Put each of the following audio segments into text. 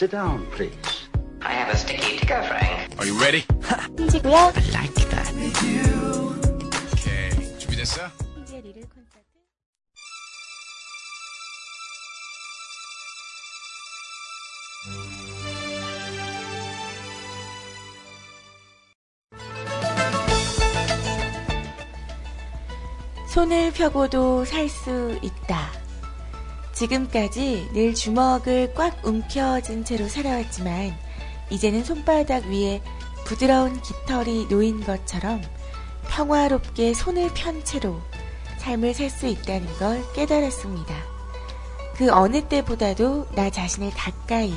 Sit down, please. I have a sticky ticker, Frank. Are you ready? 흰지고요. like that. 오케이. 준비됐어? 흰지의 리를 콘서트. 손을 펴고도 살 수 있다. 지금까지 늘 주먹을 꽉 움켜쥔 채로 살아왔지만, 이제는 손바닥 위에 부드러운 깃털이 놓인 것처럼 평화롭게 손을 편 채로 삶을 살 수 있다는 걸 깨달았습니다. 그 어느 때보다도 나 자신을 가까이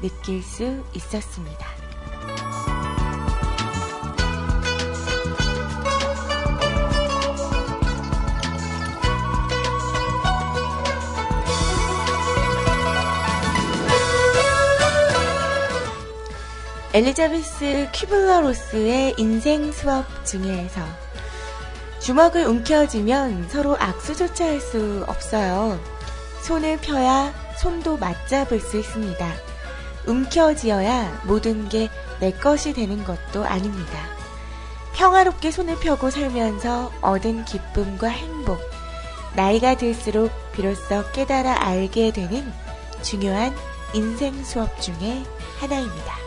느낄 수 있었습니다. 엘리자베스 퀴블러 로스의 인생 수업 중에서 주먹을 움켜쥐면 서로 악수조차 할 수 없어요. 손을 펴야 손도 맞잡을 수 있습니다. 움켜쥐어야 모든 게 내 것이 되는 것도 아닙니다. 평화롭게 손을 펴고 살면서 얻은 기쁨과 행복, 나이가 들수록 비로소 깨달아 알게 되는 중요한 인생 수업 중에 하나입니다.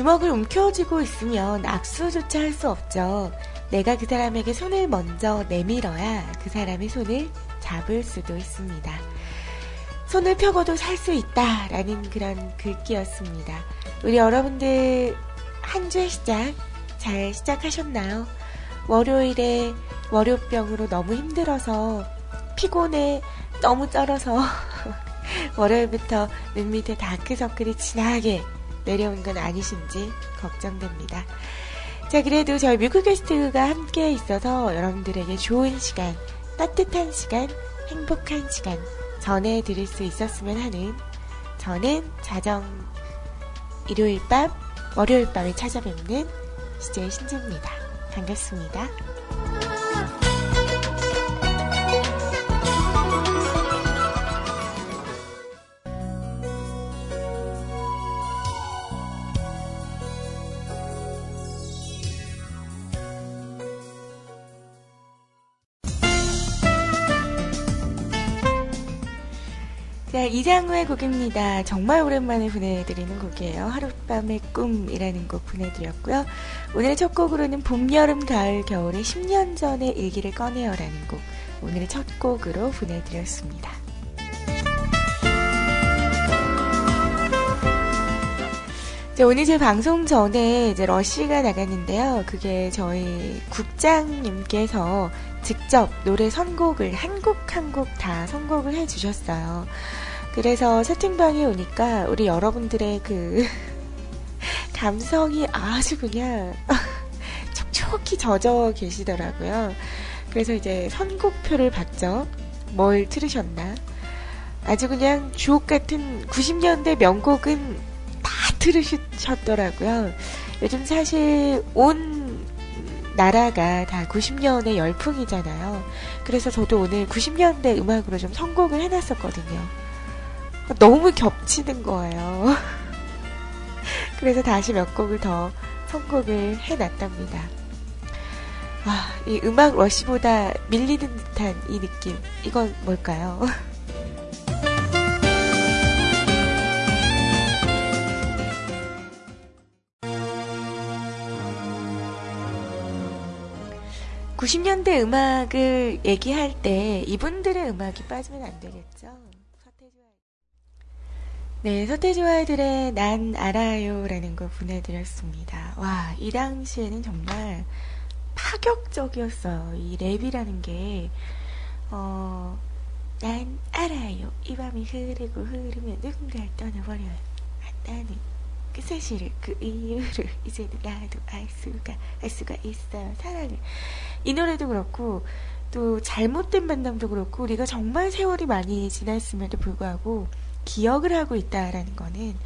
주먹을 움켜쥐고 있으면 악수조차 할 수 없죠. 내가 그 사람에게 손을 먼저 내밀어야 그 사람의 손을 잡을 수도 있습니다. 손을 펴고도 살 수 있다. 라는 그런 글귀였습니다. 우리 여러분들 한 주의 시작 잘 시작하셨나요? 월요일에 월요병으로 너무 힘들어서 피곤해 너무 쩔어서 월요일부터 눈 밑에 다크서클이 진하게 내려온 건 아니신지 걱정됩니다. 자, 그래도 저희 뮤클캐스트가 함께 있어서 여러분들에게 좋은 시간, 따뜻한 시간, 행복한 시간 전해드릴 수 있었으면 하는 저는 자정 일요일 밤, 월요일 밤에 찾아뵙는 CJ 신지입니다. 반갑습니다. 이장우의 곡입니다. 정말 오랜만에 보내드리는 곡이에요. 하룻밤의 꿈이라는 곡 보내드렸고요. 오늘의 첫 곡으로는 봄, 여름, 가을, 겨울의 10년 전의 일기를 꺼내요라는 곡, 오늘의 첫 곡으로 보내드렸습니다. 자, 오늘 제 방송 전에 이제 러쉬가 나갔는데요. 그게 저희 국장님께서 직접 노래 선곡을 한 곡 한 곡 다 선곡을 해주셨어요. 그래서 채팅방에 오니까 우리 여러분들의 그 감성이 아주 그냥 촉촉히 젖어 계시더라고요. 그래서 이제 선곡표를 봤죠. 뭘 들으셨나? 아주 그냥 주옥 같은 90년대 명곡은 다 들으셨더라고요. 요즘 사실 온 나라가 다 90년의 열풍이잖아요. 그래서 저도 오늘 90년대 음악으로 좀 선곡을 해놨었거든요. 너무 겹치는 거예요. 그래서 다시 몇 곡을 더 선곡을 해놨답니다. 아, 이 음악 러시보다 밀리는 듯한 이 느낌. 이건 뭘까요? (90년대) 음악을 얘기할 때 이분들의 음악이 빠지면 안 되겠죠. 네, 서태지와 아이들의 난 알아요 라는 걸 보내드렸습니다. 와, 이 당시에는 정말 파격적이었어요. 이 랩이라는 게, 어, 난 알아요. 이 밤이 흐르고 흐르면 누군가를 떠나버려요. 아, 나는 그 사실을, 그 이유를 이제는 나도 알 수가, 알 수가 있어요. 사랑을. 이 노래도 그렇고, 또 잘못된 만남도 그렇고, 우리가 정말 세월이 많이 지났음에도 불구하고, 기억을 하고 있다라는 거는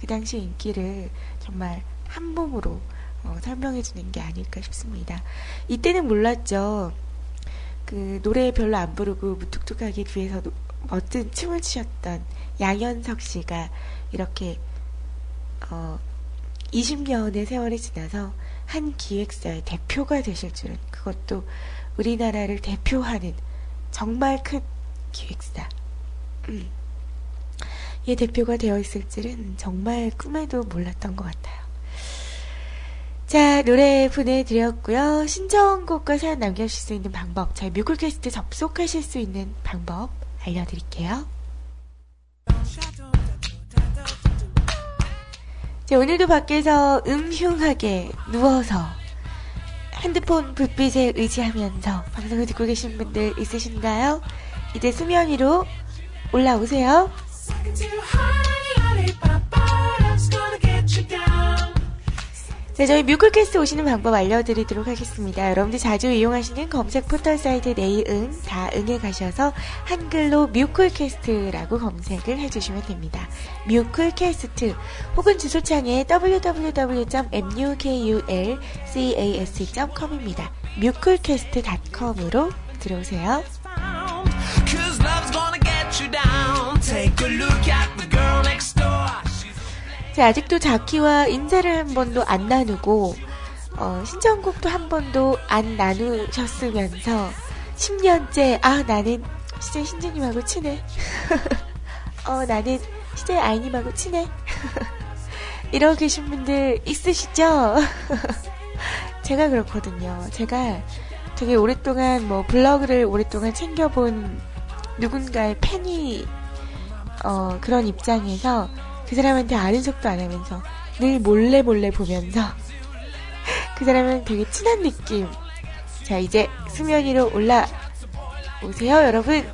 그 당시 인기를 정말 한 몸으로 어, 설명해 주는 게 아닐까 싶습니다. 이때는 몰랐죠. 그 노래 별로 안 부르고 무뚝뚝하게 뒤에서 노, 멋진 춤을 추셨던 양현석 씨가 이렇게 어, 20년의 세월이 지나서 한 기획사의 대표가 되실 줄은 그것도 우리나라를 대표하는 정말 큰 기획사. 음. 예, 대표가 되어 있을 줄은 정말 꿈에도 몰랐던 것 같아요. 자, 노래 보내드렸고요. 신청곡과 사연 남겨주실 수 있는 방법, 저희 뮤클캐스트 접속하실 수 있는 방법 알려드릴게요. 자, 오늘도 밖에서 음흉하게 누워서 핸드폰 불빛에 의지하면서 방송을 듣고 계신 분들 있으신가요? 이제 수면 위로 올라오세요. 네, 저희 뮤클캐스트 오시는 방법 알려드리도록 하겠습니다. 여러분들 자주 이용하시는 검색 포털 사이트 네이응, 다응에 가셔서 한글로 뮤클캐스트라고 검색을 해주시면 됩니다. 뮤클캐스트 혹은 주소창에 www.mukulcast.com입니다. 뮤클캐스트.com으로 들어오세요. 자, 아직도 자키와 인사를 한 번도 안 나누고 어, 신청곡도 한 번도 안 나누셨으면서 10년째 아 나는 CJ 신재님하고 친해 어 나는 CJ 아이님하고 친해 이러고 계신 분들 있으시죠? 제가 그렇거든요. 제가 되게 오랫동안 뭐 블로그를 오랫동안 챙겨본 누군가의 팬이 어, 그런 입장에서 그 사람한테 아는 척도 안 하면서 늘 몰래 몰래 보면서 그 사람은 되게 친한 느낌. 자, 이제 수면 위로 올라오세요, 여러분.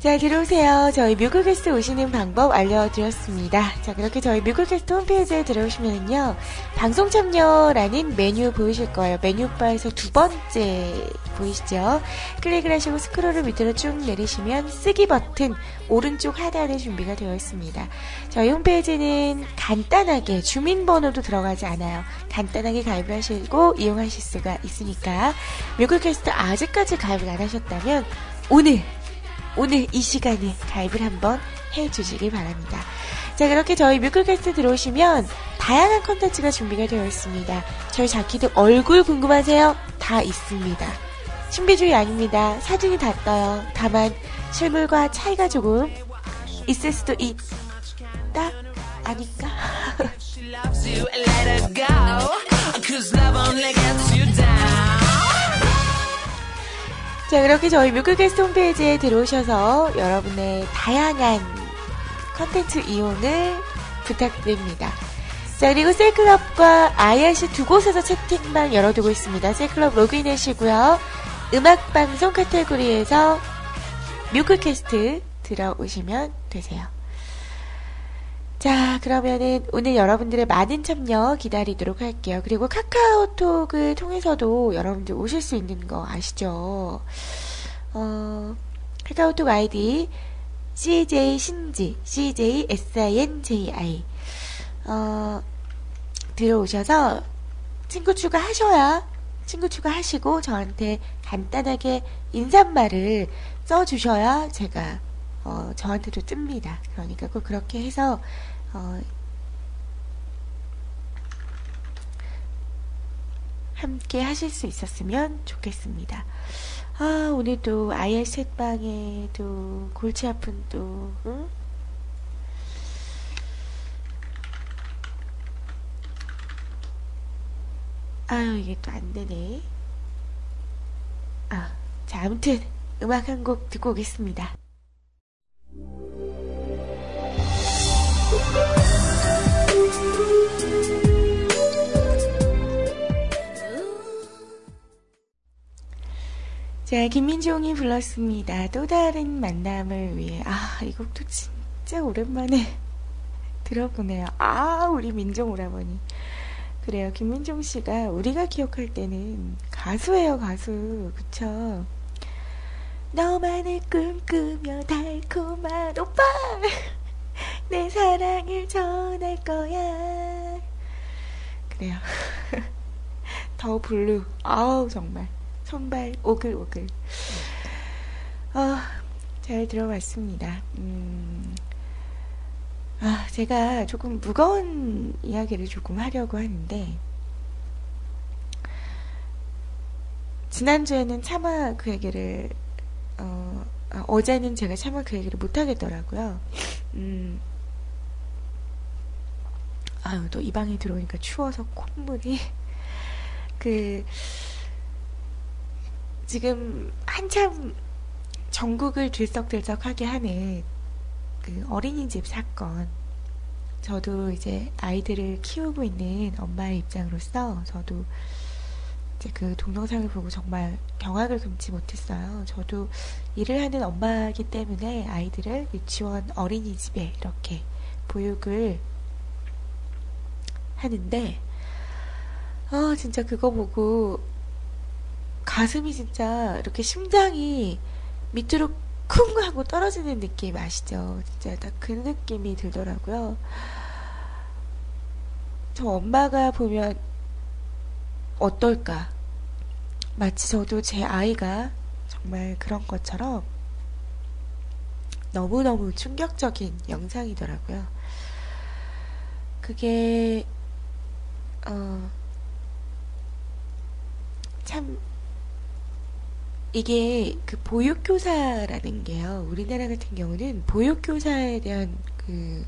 자, 들어오세요. 저희 뮤클캐스트 오시는 방법 알려드렸습니다. 자, 그렇게 저희 뮤클캐스트 홈페이지에 들어오시면요. 방송 참여라는 메뉴 보이실 거예요. 메뉴바에서 두 번째 보이시죠? 클릭을 하시고 스크롤을 밑으로 쭉 내리시면 쓰기 버튼 오른쪽 하단에 준비가 되어 있습니다. 저희 홈페이지는 간단하게 주민번호도 들어가지 않아요. 간단하게 가입을 하시고 이용하실 수가 있으니까 뮤클캐스트 아직까지 가입을 안 하셨다면 오늘 오늘 이 시간에 가입을 한번 해주시기 바랍니다. 자, 그렇게 저희 뮤클캐스트 들어오시면 다양한 컨텐츠가 준비가 되어 있습니다. 저희 자키도 얼굴 궁금하세요? 다 있습니다. 신비주의 아닙니다. 사진이 다 떠요. 다만 실물과 차이가 조금 있을 수도 있다? 아닐까? 자, 그렇게 저희 뮤클캐스트 홈페이지에 들어오셔서 여러분의 다양한 컨텐츠 이용을 부탁드립니다. 자, 그리고 셀클럽과 IRC 두 곳에서 채팅방 열어두고 있습니다. 셀클럽 로그인하시고요. 음악방송 카테고리에서 뮤클캐스트 들어오시면 되세요. 자, 그러면은 오늘 여러분들의 많은 참여 기다리도록 할게요. 그리고 카카오톡을 통해서도 여러분들 오실 수 있는 거 아시죠? 어, 카카오톡 아이디 CJ 신지, CJ SINJI. 어, 들어오셔서 친구 추가하셔야 친구 추가하시고 저한테 간단하게 인사말을 써주셔야 제가 어, 저한테도 뜹니다. 그러니까 꼭 그렇게 해서 어, 함께 하실 수 있었으면 좋겠습니다. 아, 오늘도 IR 셋방에 도 골치 아픈 또, 응? 아유, 이게 또 안 되네. 아, 자, 아무튼 음악 한 곡 듣고 오겠습니다. 자, 김민종이 불렀습니다. 또 다른 만남을 위해. 아, 이 곡도 진짜 오랜만에 들어보네요. 아, 우리 민종 오라버니. 그래요. 김민종 씨가 우리가 기억할 때는 가수예요, 가수. 그쵸? 너만을 꿈꾸며 달콤한 오빠! 내 사랑을 전할 거야. 그래요. 더 블루. 아우, 정말. 손발 오글오글. 어, 잘 들어봤습니다. 음, 아, 제가 조금 무거운 이야기를 조금 하려고 하는데, 지난주에는 차마 그 얘기를, 어, 아, 어제는 제가 차마 그 얘기를 못 하겠더라고요. 음, 아유, 또 이 방에 들어오니까 추워서 콧물이, 그, 지금 한참 전국을 들썩들썩하게 하는 그 어린이집 사건. 저도 이제 아이들을 키우고 있는 엄마의 입장으로서 저도 이제 그 동영상을 보고 정말 경악을 금치 못했어요. 저도 일을 하는 엄마이기 때문에 아이들을 유치원 어린이집에 이렇게 보육을 하는데, 아, 진짜 그거 보고 가슴이 진짜 이렇게 심장이 밑으로 쿵 하고 떨어지는 느낌 아시죠? 진짜 딱 그 느낌이 들더라고요. 저 엄마가 보면 어떨까? 마치 저도 제 아이가 정말 그런 것처럼 너무너무 충격적인 영상이더라고요. 그게, 어, 참, 이게 그 보육교사라는 게요. 우리나라 같은 경우는 보육교사에 대한 그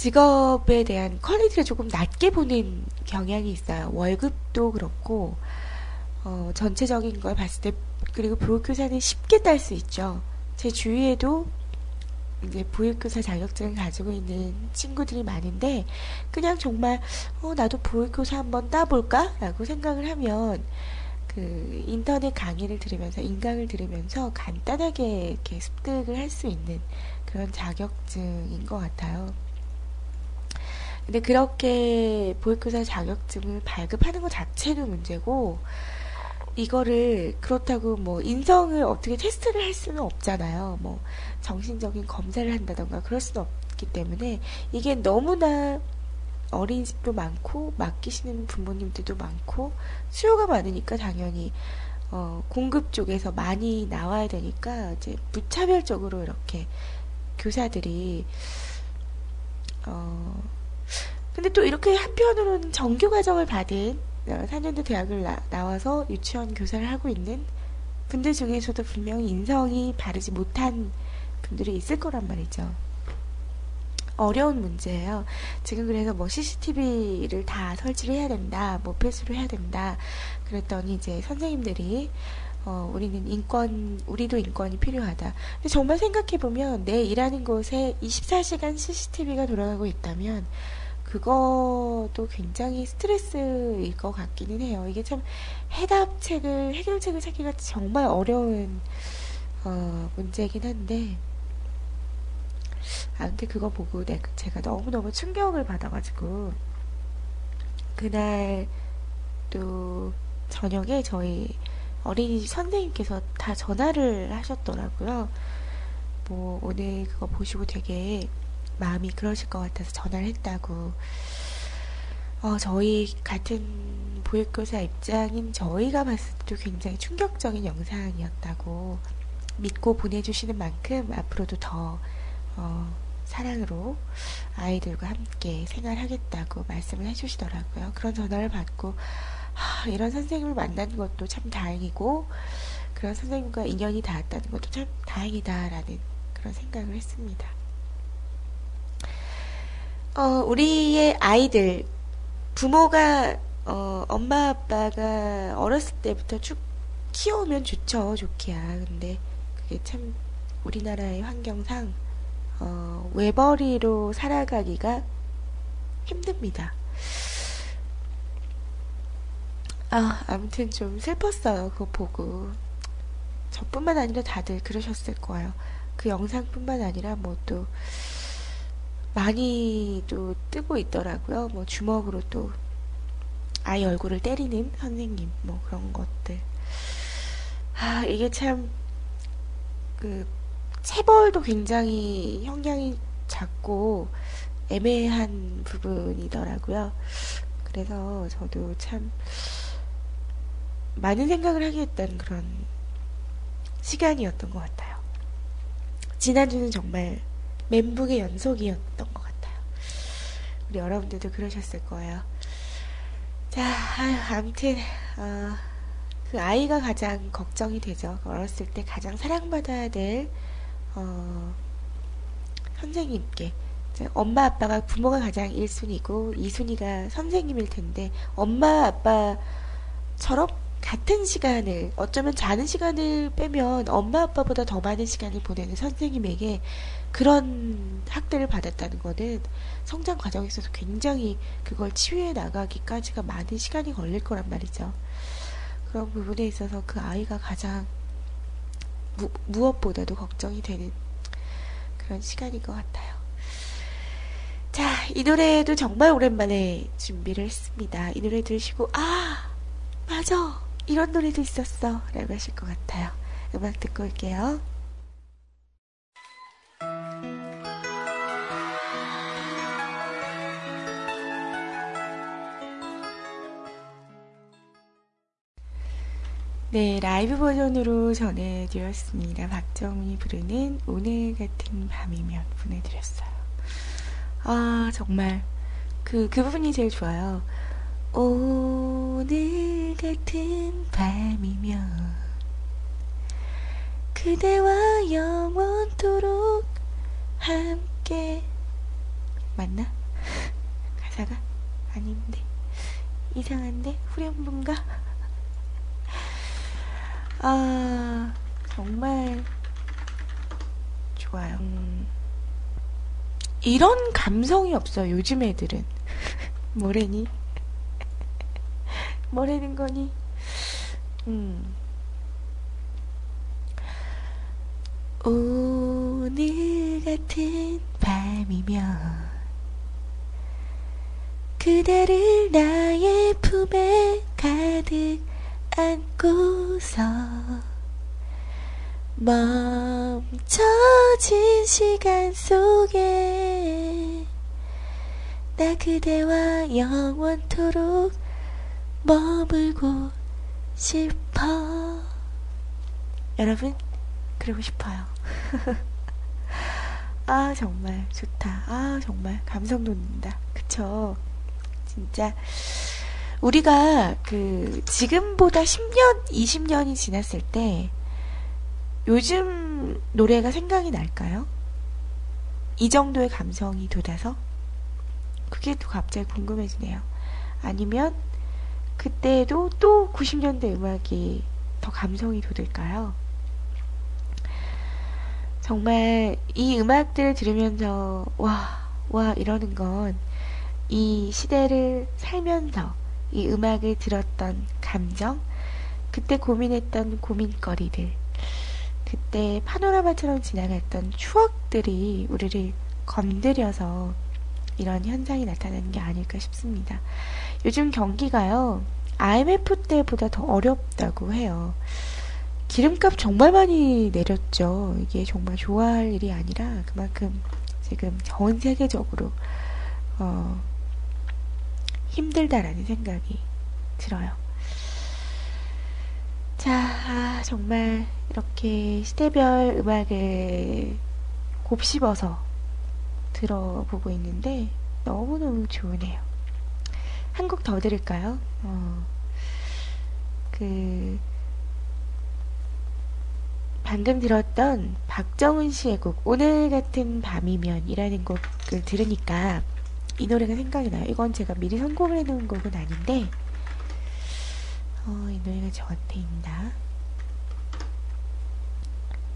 직업에 대한 quality를 조금 낮게 보는 경향이 있어요. 월급도 그렇고, 어, 전체적인 걸 봤을 때, 그리고 보육교사는 쉽게 딸 수 있죠. 제 주위에도 이제 보육교사 자격증을 가지고 있는 친구들이 많은데, 그냥 정말, 어, 나도 보육교사 한번 따볼까? 라고 생각을 하면, 그 인터넷 강의를 들으면서 인강을 들으면서 간단하게 이렇게 습득을 할 수 있는 그런 자격증인 것 같아요. 근데 그렇게 보육교사 자격증을 발급하는 것 자체도 문제고 이거를 그렇다고 뭐 인성을 어떻게 테스트를 할 수는 없잖아요. 뭐 정신적인 검사를 한다던가 그럴 수는 없기 때문에 이게 너무나 어린이집도 많고 맡기시는 부모님들도 많고 수요가 많으니까 당연히 어, 공급 쪽에서 많이 나와야 되니까 이제 무차별적으로 이렇게 교사들이 어 근데 또 이렇게 한편으로는 정규 과정을 받은 4년도 대학을 나, 와서 유치원 교사를 하고 있는 분들 중에서도 분명히 인성이 바르지 못한 분들이 있을 거란 말이죠. 어려운 문제예요. 지금 그래서 뭐 CCTV를 다 설치를 해야 된다, 뭐 필수로 해야 된다. 그랬더니 이제 선생님들이 어, 우리는 인권, 우리도 인권이 필요하다. 근데 정말 생각해보면 내 일하는 곳에 24시간 CCTV가 돌아가고 있다면 그것도 굉장히 스트레스일 것 같기는 해요. 이게 참 해답책을, 해결책을 찾기가 정말 어려운 어, 문제이긴 한데 아무튼 그거 보고 내, 제가 너무너무 충격을 받아가지고 그날 또 저녁에 저희 어린이집 선생님께서 다 전화를 하셨더라고요. 뭐 오늘 그거 보시고 되게 마음이 그러실 것 같아서 전화를 했다고. 어, 저희 같은 보육교사 입장인 저희가 봤을 때도 굉장히 충격적인 영상이었다고 믿고 보내주시는 만큼 앞으로도 더 어, 사랑으로 아이들과 함께 생활하겠다고 말씀을 해주시더라고요. 그런 전화를 받고 하, 이런 선생님을 만나는 것도 참 다행이고 그런 선생님과 인연이 닿았다는 것도 참 다행이다라는 그런 생각을 했습니다. 어, 우리의 아이들 부모가 어, 엄마 아빠가 어렸을 때부터 쭉 키워오면 좋죠 좋기야 근데 그게 참 우리나라의 환경상 어, 외벌이로 살아가기가 힘듭니다. 아, 아무튼 좀 슬펐어요. 그거 보고. 저뿐만 아니라 다들 그러셨을 거예요. 그 영상뿐만 아니라 뭐 또, 많이 또 뜨고 있더라고요. 뭐 주먹으로 또 아이 얼굴을 때리는 선생님, 뭐 그런 것들. 아, 이게 참, 그, 체벌도 굉장히 형량이 작고 애매한 부분이더라고요. 그래서 저도 참 많은 생각을 하게 했던 그런 시간이었던 것 같아요. 지난주는 정말 멘붕의 연속이었던 것 같아요. 우리 여러분들도 그러셨을 거예요. 자, 아유, 아무튼, 어, 그 아이가 가장 걱정이 되죠. 어렸을 때 가장 사랑받아야 될, 어, 선생님께. 엄마, 아빠가 부모가 가장 1순위고 2순위가 선생님일 텐데, 엄마, 아빠처럼 같은 시간을 어쩌면 자는 시간을 빼면 엄마 아빠보다 더 많은 시간을 보내는 선생님에게 그런 학대를 받았다는 거는 성장 과정에 있어서 굉장히 그걸 치유해 나가기까지가 많은 시간이 걸릴 거란 말이죠. 그런 부분에 있어서 그 아이가 가장 무, 무엇보다도 걱정이 되는 그런 시간인 것 같아요. 자, 이 노래도 정말 오랜만에 준비를 했습니다. 이 노래 들으시고, 아, 맞아. 이런 노래도 있었어. 라고 하실 것 같아요. 음악 듣고 올게요. 네, 라이브 버전으로 전해드렸습니다. 박정희 부르는 오늘 같은 밤이면 보내드렸어요. 아, 정말, 그, 그 부분이 제일 좋아요. 오늘 같은 밤이면 그대와 영원토록 함께 맞나? 가사가 아닌데 이상한데 후렴분가? 아 정말 좋아요. 음, 이런 감성이 없어 요즘 애들은 뭐래니? 뭐라는 거니? 음. 오늘 같은 밤이면 그대를 나의 품에 가득 안고서 멈춰진 시간 속에 나 그대와 영원토록 머물고 싶어. 여러분, 그러고 싶어요. 아, 정말 좋다. 아, 정말 감성 돋는다. 그쵸? 진짜. 우리가 그, 지금보다 10년, 20년이 지났을 때, 요즘 노래가 생각이 날까요? 이 정도의 감성이 돋아서? 그게 또 갑자기 궁금해지네요. 아니면, 그때도 또 90년대 음악이 더 감성이 돋을까요? 정말 이 음악들을 들으면서 와, 와 이러는 건 이 시대를 살면서 이 음악을 들었던 감정, 그때 고민했던 고민거리들, 그때 파노라마처럼 지나갔던 추억들이 우리를 건드려서 이런 현상이 나타나는 게 아닐까 싶습니다. 요즘 경기가요, IMF 때보다 더 어렵다고 해요. 기름값 정말 많이 내렸죠. 이게 정말 좋아할 일이 아니라 그만큼 지금 전 세계적으로 어, 힘들다라는 생각이 들어요. 자, 아, 정말 이렇게 시대별 음악을 곱씹어서 들어보고 있는데 너무너무 좋으네요. 한 곡 더 들을까요? 어, 그, 방금 들었던 박정은 씨의 곡, 오늘 같은 밤이면이라는 곡을 들으니까 이 노래가 생각이 나요. 이건 제가 미리 선곡을 해놓은 곡은 아닌데, 어, 이 노래가 저한테 있나?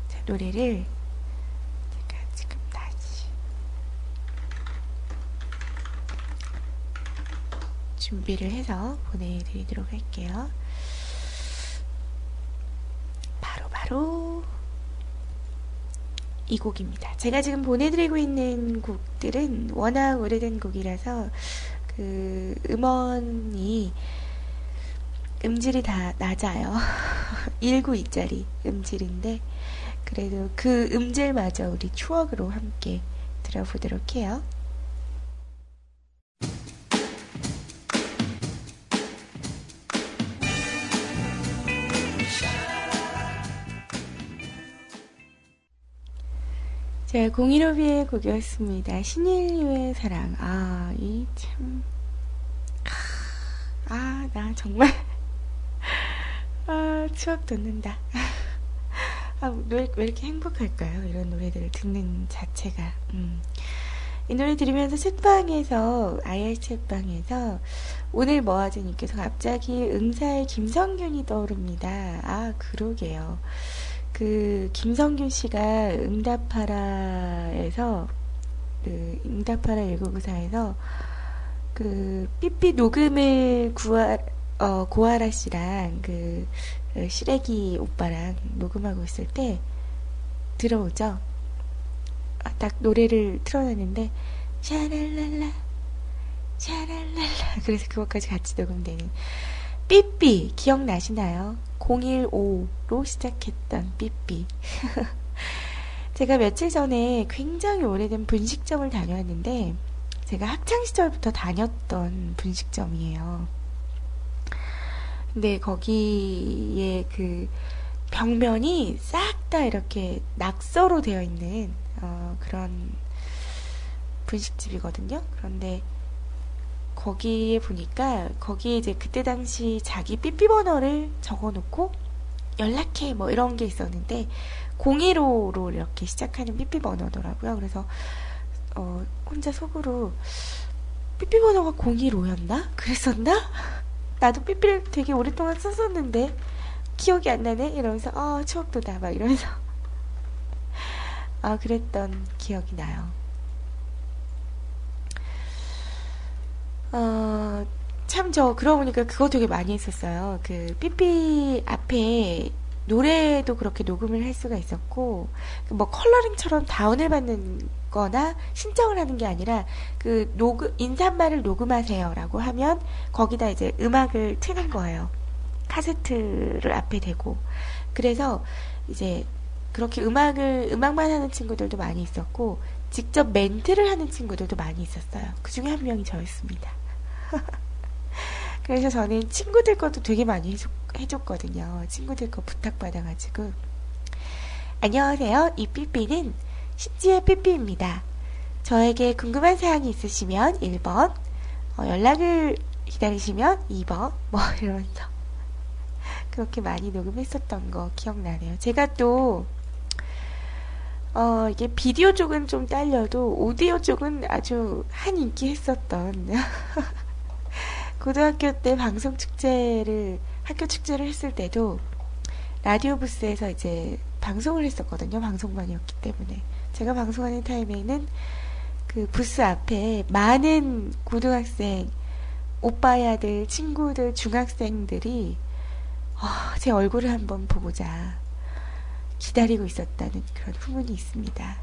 자, 노래를 준비를 해서 보내드리도록 할게요. 바로 바로 이 곡입니다. 제가 지금 보내드리고 있는 곡들은 워낙 오래된 곡이라서 그 음원이 음질이 다 낮아요. 192짜리 음질인데 그래도 그 음질마저 우리 추억으로 함께 들어보도록 해요. 자, 공일오비의 곡이었습니다. 신인류의 사랑. 아, 이 참. 아, 나 정말. 아, 추억 돋는다. 아, 왜, 왜 이렇게 행복할까요? 이런 노래들을 듣는 자체가. 음. 이 노래 들으면서 책방에서, IR 책방에서, 오늘 뭐하지님께서 갑자기 응사의 김성균이 떠오릅니다. 아, 그러게요. 그 김성균 씨가 응답하라에서 그 응답하라 1994에서 그 삐삐 녹음을 구하 어 고아라 씨랑 그 시래기 오빠랑 녹음하고 있을 때 들어오죠. 아, 딱 노래를 틀어놨는데 샤랄랄라 샤랄랄라 그래서 그것까지 같이 녹음되는 삐삐 기억나시나요? 015로 시작했던 삐삐. 제가 며칠 전에 굉장히 오래된 분식점을 다녀왔는데 제가 학창 시절부터 다녔던 분식점이에요. 근데 거기에 그 벽면이 싹 다 이렇게 낙서로 되어 있는 어, 그런 분식집이거든요. 그런데 거기에 보니까 거기에 이제 그때 당시 자기 삐삐 번호를 적어놓고 연락해 뭐 이런 게 있었는데 015로 이렇게 시작하는 삐삐 번호더라고요. 그래서 어 혼자 속으로 삐삐 번호가 015였나? 그랬었나? 나도 삐삐를 되게 오랫동안 썼었는데 기억이 안 나네 이러면서 아 추억도다 막 이러면서 아 그랬던 기억이 나요. 어, 참, 저, 그러고 보니까 그거 되게 많이 했었어요. 그, 삐삐 앞에 노래도 그렇게 녹음을 할 수가 있었고, 뭐, 컬러링처럼 다운을 받는 거나 신청을 하는 게 아니라, 그, 녹음, 인사말을 녹음하세요. 라고 하면, 거기다 이제 음악을 트는 거예요. 카세트를 앞에 대고. 그래서, 이제, 그렇게 음악을, 음악만 하는 친구들도 많이 있었고, 직접 멘트를 하는 친구들도 많이 있었어요. 그 중에 한 명이 저였습니다. 그래서 저는 친구들 것도 되게 많이 해줬, 해줬거든요. 친구들 거 부탁받아가지고. 안녕하세요. 이 삐삐는 신지의 삐삐입니다. 저에게 궁금한 사항이 있으시면 1번, 어, 연락을 기다리시면 2번, 뭐 이러면서. 그렇게 많이 녹음했었던 거 기억나네요. 제가 또, 어, 이게 비디오 쪽은 좀 딸려도 오디오 쪽은 아주 한 인기 했었던 고등학교 때 방송 축제를 학교 축제를 했을 때도 라디오 부스에서 이제 방송을 했었거든요. 방송반이었기 때문에 제가 방송하는 타임에는 그 부스 앞에 많은 고등학생 오빠야들 친구들 중학생들이 어, 제 얼굴을 한번 보고자 기다리고 있었다는 그런 후문이 있습니다.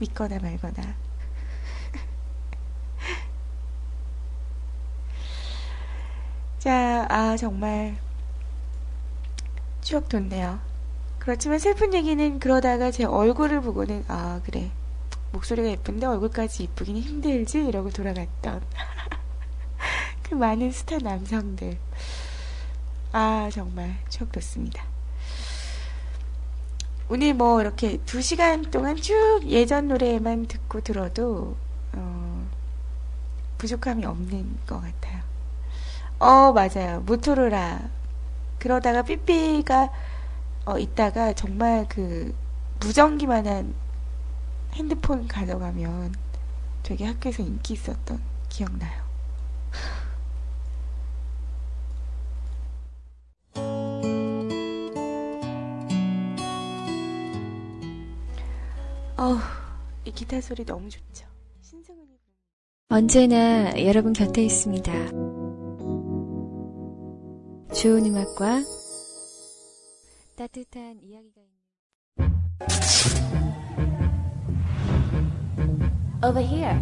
믿거나 말거나. 자, 아, 정말 추억 돋네요. 그렇지만 슬픈 얘기는 그러다가 제 얼굴을 보고는, 아, 그래. 목소리가 예쁜데 얼굴까지 이쁘기는 힘들지? 이러고 돌아갔던. 그 많은 스타 남성들. 아, 정말 추억 돋습니다. 오늘 뭐 이렇게 두 시간 동안 쭉 예전 노래만 듣고 들어도, 어, 부족함이 없는 것 같아요. 어, 맞아요. 모토로라. 그러다가 삐삐가 어, 있다가 정말 그 무전기만한 핸드폰 가져가면 되게 학교에서 인기 있었던 기억나요. 어우, 이 기타 소리 너무 좋죠. 신승훈이 언제나 여러분 곁에 있습니다. 좋은 음악과 따뜻한 이야기가 있는 over here.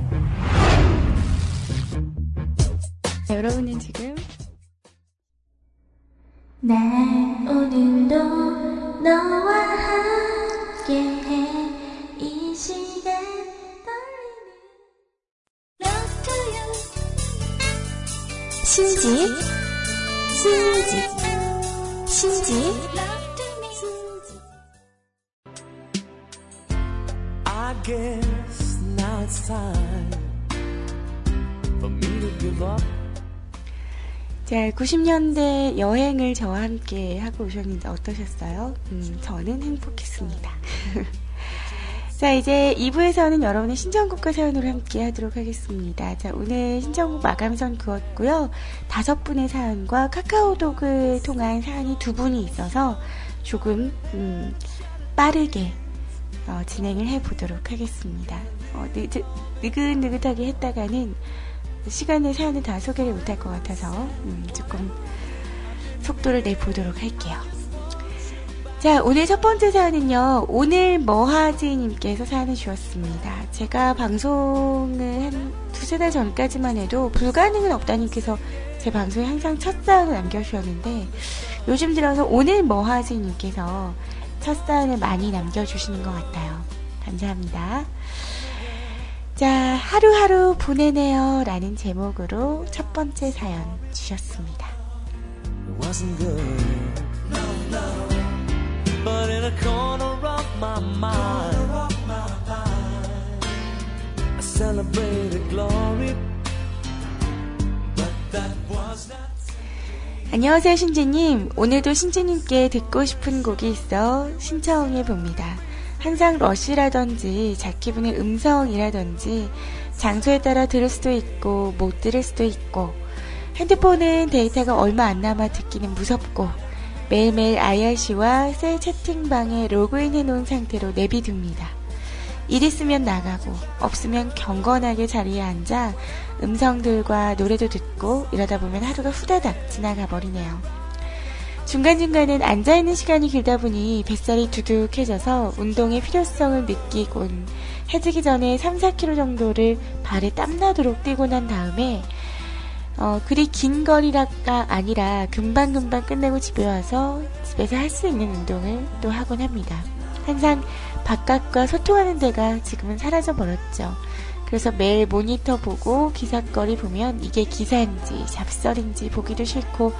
여러분은 지금 난 오늘도 너와 함께해 이 시간 떨리는 신지 신지 신지 I guess now it's time for me to give up. 자, 90년대 여행을 저와 함께 하고 오셨는데 어떠셨어요? 음, 저는 행복했습니다. 자, 이제 2부에서는 여러분의 신청곡과 사연으로 함께 하도록 하겠습니다. 자, 오늘 신청곡 마감선 그었고요. 다섯 분의 사연과 카카오톡을 통한 사연이 두 분이 있어서 조금, 음, 빠르게 어, 진행을 해보도록 하겠습니다. 어, 느, 느긋느긋하게 했다가는 시간에 사연을 다 소개를 못할 것 같아서 음, 조금 속도를 내보도록 할게요. 자, 오늘 첫 번째 사연은요, 오늘 뭐하지님께서 사연을 주었습니다. 제가 방송을 한 두세 달 전까지만 해도 불가능은 없다님께서 제 방송에 항상 첫 사연을 남겨주셨는데, 요즘 들어서 오늘 뭐하지님께서 첫 사연을 많이 남겨주시는 것 같아요. 감사합니다. 자, 하루하루 보내네요. 라는 제목으로 첫 번째 사연 주셨습니다. But in a corner of my mind, I celebrated glory. But that was not. 안녕하세요, 신지님. 오늘도 신지님께 듣고 싶은 곡이 있어 신청해 봅니다. 항상 러쉬라든지 자기분의 음성이라든지 장소에 따라 들을 수도 있고 못 들을 수도 있고 핸드폰은 데이터가 얼마 안 남아 듣기는 무섭고 매일매일 IRC와 셀 채팅방에 로그인 해 놓은 상태로 내비둡니다. 일 있으면 나가고 없으면 경건하게 자리에 앉아 음성들과 노래도 듣고 이러다 보면 하루가 후다닥 지나가 버리네요. 중간중간엔 앉아있는 시간이 길다 보니 뱃살이 두둑해져서 운동의 필요성을 느끼곤 해지기 전에 3, 4km 정도를 발에 땀나도록 뛰고 난 다음에 어, 그리 긴 거리가 아니라 금방금방 끝내고 집에 와서 집에서 할 수 있는 운동을 또 하곤 합니다. 항상 바깥과 소통하는 데가 지금은 사라져 버렸죠. 그래서 매일 모니터 보고 기사거리 보면 이게 기사인지 잡설인지 보기도 싫고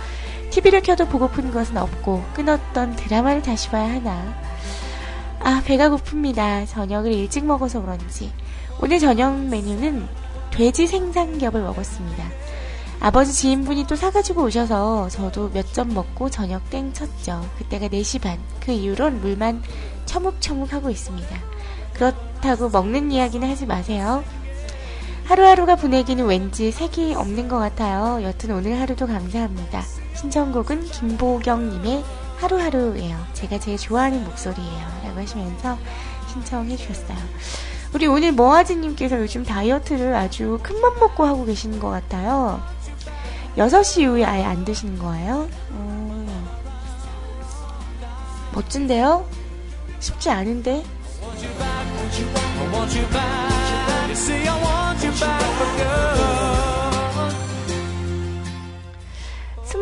TV를 켜도 보고픈 것은 없고 끊었던 드라마를 다시 봐야 하나. 아, 배가 고픕니다. 저녁을 일찍 먹어서 그런지. 오늘 저녁 메뉴는 돼지 생삼겹을 먹었습니다. 아버지 지인분이 또 사가지고 오셔서 저도 몇 점 먹고 저녁 땡 쳤죠. 그때가 4시 반. 그 이후론 물만 처묵처묵 하고 있습니다. 그렇다고 먹는 이야기는 하지 마세요. 하루하루가 보내기는 왠지 색이 없는 것 같아요. 여튼 오늘 하루도 감사합니다. 신청곡은 김보경님의 하루하루예요. 제가 제일 좋아하는 목소리예요. 라고 하시면서 신청해 주셨어요. 우리 오늘 모아지님께서 요즘 다이어트를 아주 큰 맘 먹고 하고 계시는 것 같아요. 6시 이후에 아예 안 드시는 거예요? 어, 멋진데요? 쉽지 않은데? Want you back, want you back, I want you back. You see, I want you back for good.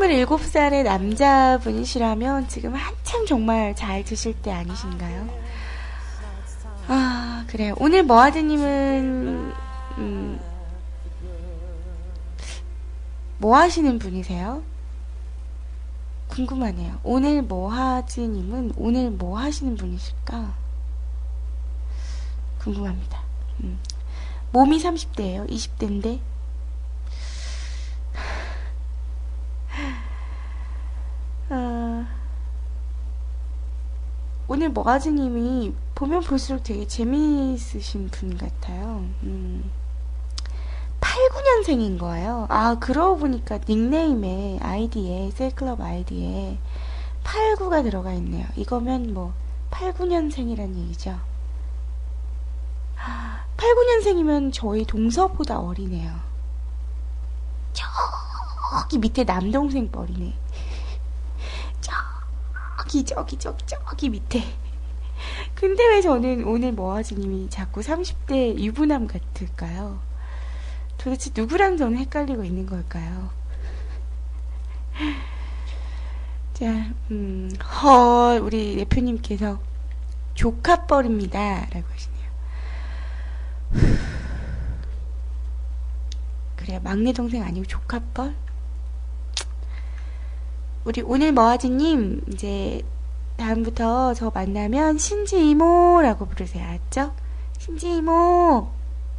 27살의 남자분이시라면 지금 한참 정말 잘 드실 때 아니신가요? 아, 그래요. 오늘 머하드님은, 음, 뭐 하시는 분이세요? 궁금하네요. 오늘 머하드님은 오늘 뭐 하시는 분이실까? 궁금합니다. 음. 몸이 30대예요. 20대인데. 아, 오늘 머가즈님이 보면 볼수록 되게 재미있으신 분 같아요. 음, 8, 9년생인 거예요. 아, 그러고 보니까 닉네임에, 아이디에, 셀클럽 아이디에 8, 9가 들어가 있네요. 이거면 뭐, 8, 9년생이란 얘기죠. 8, 9년생이면 저희 동서보다 어리네요. 저기 밑에 남동생 뻘이네. 저기, 저기, 저기, 저기 밑에. 그 근데 왜 저는 오늘 모아지님이 자꾸 30대 유부남 같을까요? 도대체 누구랑 저는 헷갈리고 있는 걸까요? 자, 음, 헐, 우리 대표님께서 조카뻘입니다. 라고 하시네요. 그래요. 막내 동생 아니고 조카뻘? 우리 오늘 머아지님, 이제, 다음부터 저 만나면 신지 이모라고 부르세요. 알았죠? 신지 이모,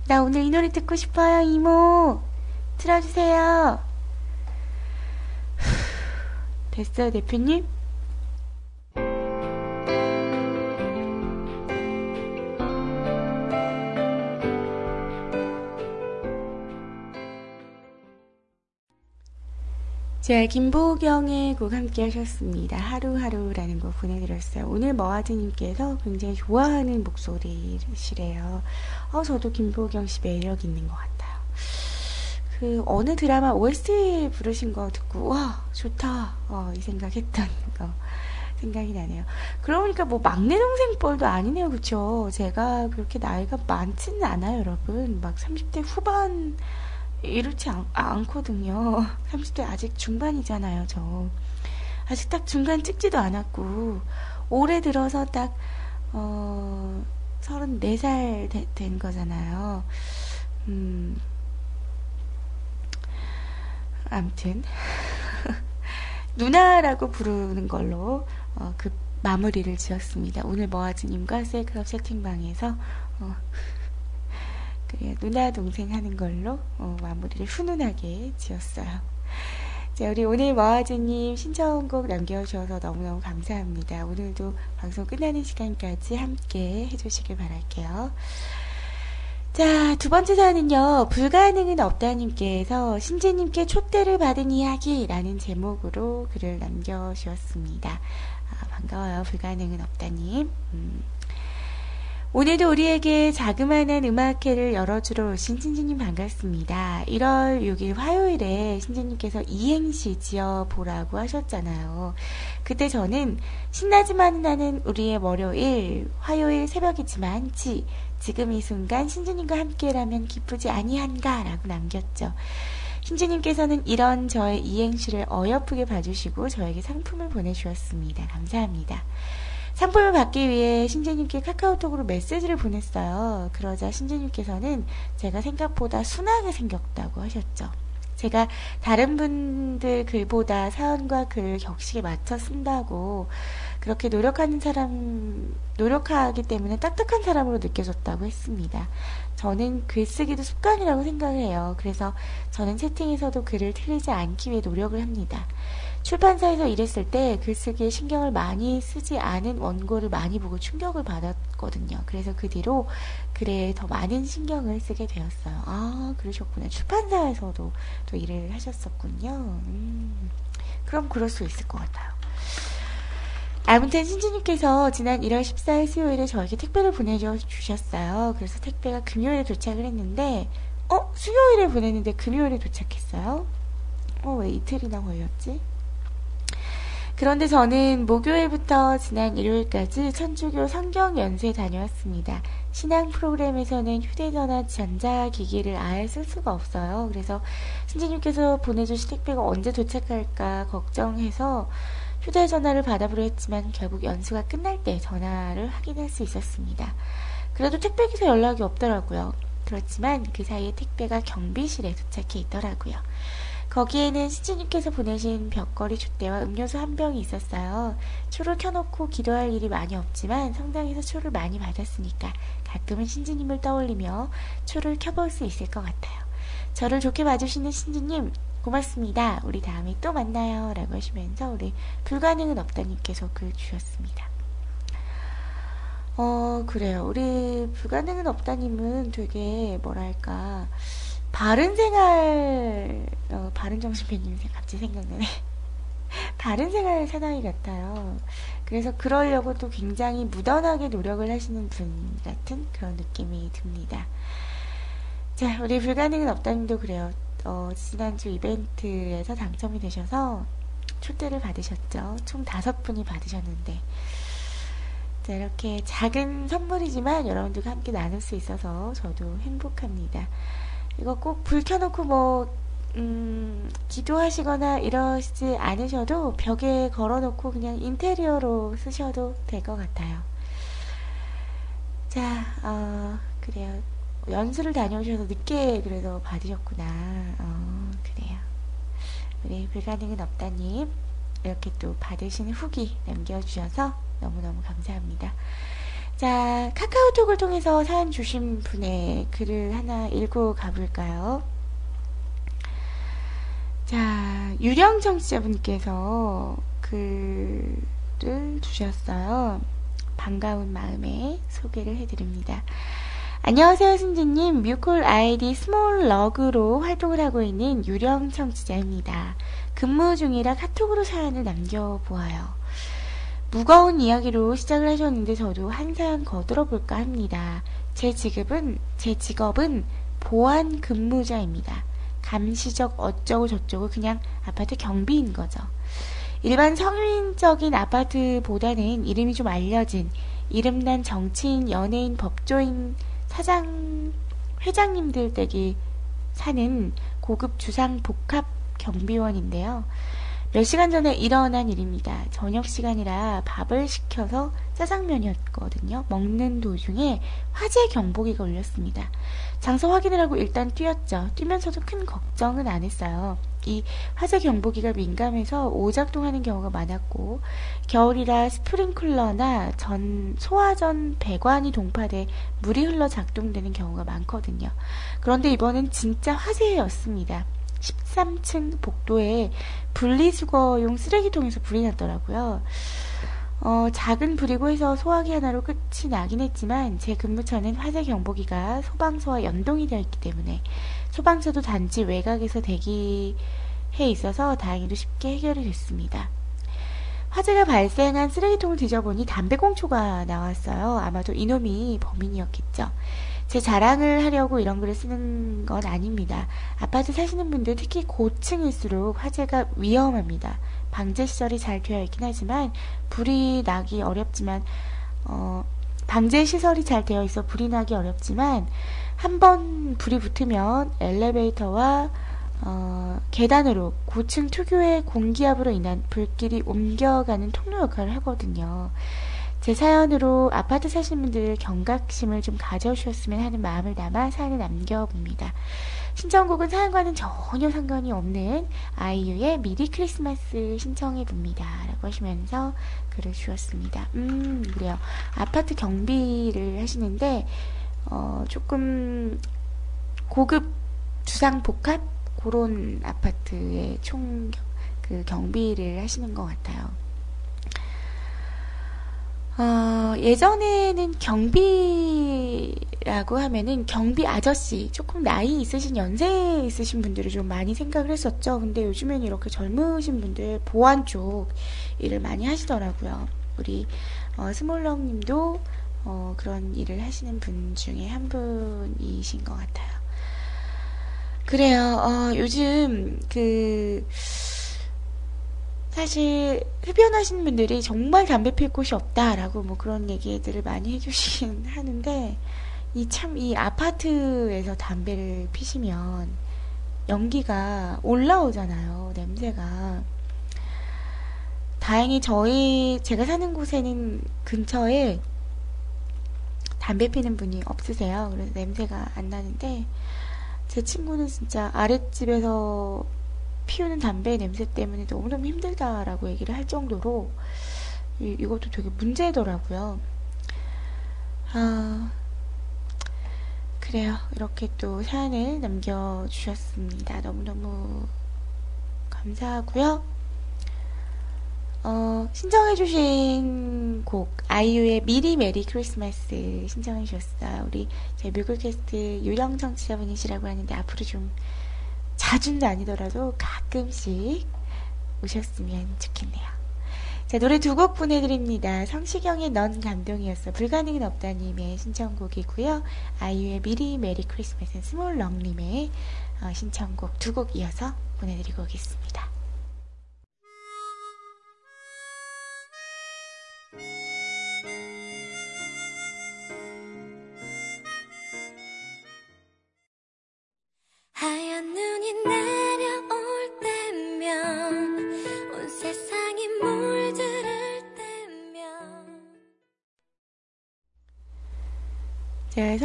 나 오늘 이 노래 듣고 싶어요, 이모. 틀어주세요. 됐어요, 대표님? 자, 김보경의 곡 함께 하셨습니다. 하루하루라는 곡 보내드렸어요. 오늘 머아드님께서 굉장히 좋아하는 목소리시래요. 어, 저도 김보경 씨 매력 있는 것 같아요. 그, 어느 드라마 OST 부르신 거 듣고, 와, 좋다. 어, 이 생각 했던 거. 생각이 나네요. 그러니까 뭐 막내 동생 뻘도 아니네요. 그쵸? 제가 그렇게 나이가 많지는 않아요, 여러분. 막 30대 후반, 이렇지 않, 않거든요. 30대 아직 중반이잖아요, 저. 아직 딱 중간 찍지도 않았고, 올해 들어서 딱, 어, 34살 되, 된 거잖아요. 음, 암튼. 누나라고 부르는 걸로, 어, 그 마무리를 지었습니다. 오늘 머아즈님과 셀클럽 채팅방에서, 어, 그래요. 누나 동생 하는 걸로 어, 마무리를 훈훈하게 지었어요. 자, 우리 오늘 머아즈님 신청곡 남겨주셔서 너무너무 감사합니다. 오늘도 방송 끝나는 시간까지 함께 해주시길 바랄게요. 자, 두 번째 사연은요, 불가능은 없다님께서 신재님께 촛대를 받은 이야기라는 제목으로 글을 남겨주셨습니다. 아, 반가워요, 불가능은 없다님. 음. 오늘도 우리에게 자그마한 음악회를 열어주러 오신 신지님 반갑습니다. 1월 6일 화요일에 신지님께서 이행시 지어보라고 하셨잖아요. 그때 저는 신나지만 나는 우리의 월요일, 화요일 새벽이지만 지, 지금 이 순간 신주님과 함께라면 기쁘지 아니한가 라고 남겼죠. 신주님께서는 이런 저의 이행시를 어여쁘게 봐주시고 저에게 상품을 보내주었습니다. 감사합니다. 상품을 받기 위해 신재님께 카카오톡으로 메시지를 보냈어요. 그러자 신재님께서는 제가 생각보다 순하게 생겼다고 하셨죠. 제가 다른 분들 글보다 사연과 글 격식에 맞춰 쓴다고 그렇게 노력하는 사람, 노력하기 때문에 딱딱한 사람으로 느껴졌다고 했습니다. 저는 글쓰기도 습관이라고 생각을 해요. 그래서 저는 채팅에서도 글을 틀리지 않기 위해 노력을 합니다. 출판사에서 일했을 때 글쓰기에 신경을 많이 쓰지 않은 원고를 많이 보고 충격을 받았거든요. 그래서 그 뒤로 글에 더 많은 신경을 쓰게 되었어요. 아, 그러셨구나. 출판사에서도 또 일을 하셨었군요. 음, 그럼 그럴 수 있을 것 같아요. 아무튼 신지님께서 지난 1월 14일 수요일에 저에게 택배를 보내주셨어요. 그래서 택배가 금요일에 도착을 했는데, 어? 수요일에 보냈는데 금요일에 도착했어요? 어, 왜 이틀이나 걸렸지? 그런데 저는 목요일부터 지난 일요일까지 천주교 성경 연수에 다녀왔습니다. 신앙 프로그램에서는 휴대전화 전자기기를 아예 쓸 수가 없어요. 그래서 신지님께서 보내주신 택배가 언제 도착할까 걱정해서 휴대전화를 받아보려 했지만 결국 연수가 끝날 때 전화를 확인할 수 있었습니다. 그래도 택배기사 연락이 없더라고요. 그렇지만 그 사이에 택배가 경비실에 도착해 있더라고요. 거기에는 신지님께서 보내신 벽걸이 촛대와 음료수 한 병이 있었어요. 초를 켜놓고 기도할 일이 많이 없지만 성당에서 초를 많이 받았으니까 가끔은 신지님을 떠올리며 초를 켜볼 수 있을 것 같아요. 저를 좋게 봐주시는 신지님 고맙습니다. 우리 다음에 또 만나요. 라고 하시면서 우리 불가능은 없다님께서 글 주셨습니다. 어, 그래요. 우리 불가능은 없다님은 되게 뭐랄까 바른 생활, 어, 바른 정신배님 갑자기 생각나네. 바른 생활 사나이 같아요. 그래서 그러려고 또 굉장히 무던하게 노력을 하시는 분 같은 그런 느낌이 듭니다. 자, 우리 불가능은 없다님도 그래요. 어, 지난주 이벤트에서 당첨이 되셔서 초대를 받으셨죠. 총 다섯 분이 받으셨는데. 자, 이렇게 작은 선물이지만 여러분들과 함께 나눌 수 있어서 저도 행복합니다. 이거 꼭 불 켜놓고 뭐, 음, 기도하시거나 이러시지 않으셔도 벽에 걸어놓고 그냥 인테리어로 쓰셔도 될 것 같아요. 자, 어, 그래요. 연수를 다녀오셔서 늦게 그래도 받으셨구나. 어, 그래요. 우리 불가능은 없다님. 이렇게 또 받으시는 후기 남겨주셔서 너무너무 감사합니다. 자, 카카오톡을 통해서 사연 주신 분의 글을 하나 읽고 가볼까요? 자, 유령 청취자분께서 글을 주셨어요. 반가운 마음에 소개를 해드립니다. 안녕하세요, 신지님. 뮤클 아이디 스몰 러그로 활동을 하고 있는 유령 청취자입니다. 근무 중이라 카톡으로 사연을 남겨보아요. 무거운 이야기로 시작을 하셨는데 저도 한 사연 거들어 볼까 합니다. 제 직업은, 제 직업은 보안 근무자입니다. 감시적 어쩌고 저쩌고 그냥 아파트 경비인 거죠. 일반 성인적인 아파트보다는 이름이 좀 알려진 이름난 정치인, 연예인, 법조인, 사장, 회장님들 댁이 사는 고급 주상 복합 경비원인데요. 몇 시간 전에 일어난 일입니다. 저녁 시간이라 밥을 시켜서 짜장면이었거든요. 먹는 도중에 화재 경보기가 울렸습니다. 장소 확인을 하고 일단 뛰었죠. 뛰면서도 큰 걱정은 안 했어요. 이 화재 경보기가 민감해서 오작동하는 경우가 많았고 겨울이라 스프링클러나 전 소화전 배관이 동파돼 물이 흘러 작동되는 경우가 많거든요. 그런데 이번엔 진짜 화재였습니다. 13층 복도에 분리수거용 쓰레기통에서 불이 났더라고요. 어, 작은 불이고 해서 소화기 하나로 끝이 나긴 했지만 제 근무처는 화재 경보기가 소방서와 연동이 되어 있기 때문에 소방서도 단지 외곽에서 대기해 있어서 다행히도 쉽게 해결이 됐습니다. 화재가 발생한 쓰레기통을 뒤져보니 담배꽁초가 나왔어요. 아마도 이놈이 범인이었겠죠. 제 자랑을 하려고 이런 글을 쓰는 건 아닙니다. 아파트 사시는 분들 특히 고층일수록 화재가 위험합니다. 방제 시설이 잘 되어 있긴 하지만 불이 나기 어렵지만 어, 방제 시설이 잘 되어 있어 불이 나기 어렵지만 한 번 불이 붙으면 엘리베이터와 어, 계단으로 고층 특유의 공기압으로 인한 불길이 옮겨가는 통로 역할을 하거든요. 제 사연으로 아파트 사시는 분들 경각심을 좀 가져주셨으면 하는 마음을 담아 사연을 남겨봅니다. 신청곡은 사연과는 전혀 상관이 없는 아이유의 미리 크리스마스 신청해봅니다. 라고 하시면서 글을 주셨습니다. 음, 그래요. 아파트 경비를 하시는데, 어, 조금 고급 주상 복합? 그런 아파트의 총, 그 경비를 하시는 것 같아요. 어, 예전에는 경비라고 하면은 경비 아저씨, 조금 나이 있으신 연세 있으신 분들을 좀 많이 생각을 했었죠. 근데 요즘에는 이렇게 젊으신 분들 보안 쪽 일을 많이 하시더라고요. 우리 어, 스몰렁 님도 어, 그런 일을 하시는 분 중에 한 분이신 것 같아요. 그래요. 어, 요즘 그 사실 흡연하시는 분들이 정말 담배 필 곳이 없다라고 뭐 그런 얘기들을 많이 해주시긴 하는데 이 참 이 아파트에서 담배를 피시면 연기가 올라오잖아요 냄새가. 다행히 저희 제가 사는 곳에는 근처에 담배 피는 분이 없으세요. 그래서 냄새가 안 나는데 제 친구는 진짜 아랫집에서 피우는 담배 냄새 때문에 너무너무 힘들다라고 얘기를 할 정도로 이, 이것도 되게 문제더라고요. 아, 그래요. 이렇게 또 사연을 남겨주셨습니다. 너무너무 감사하고요. 어, 신청해주신 곡, 아이유의 미리 메리 크리스마스 신청해주셨어요. 우리 제 뮤클캐스트 유령 청취자분이시라고 하는데 앞으로 좀 자주는 아니더라도 가끔씩 오셨으면 좋겠네요. 자, 노래 두 곡 보내드립니다. 성시경의 넌 감동이었어. 불가능은 없다님의 신청곡이고요. 아이유의 미리 메리 크리스마스 스몰렁님의 어, 신청곡 두 곡 이어서 보내드리고 오겠습니다.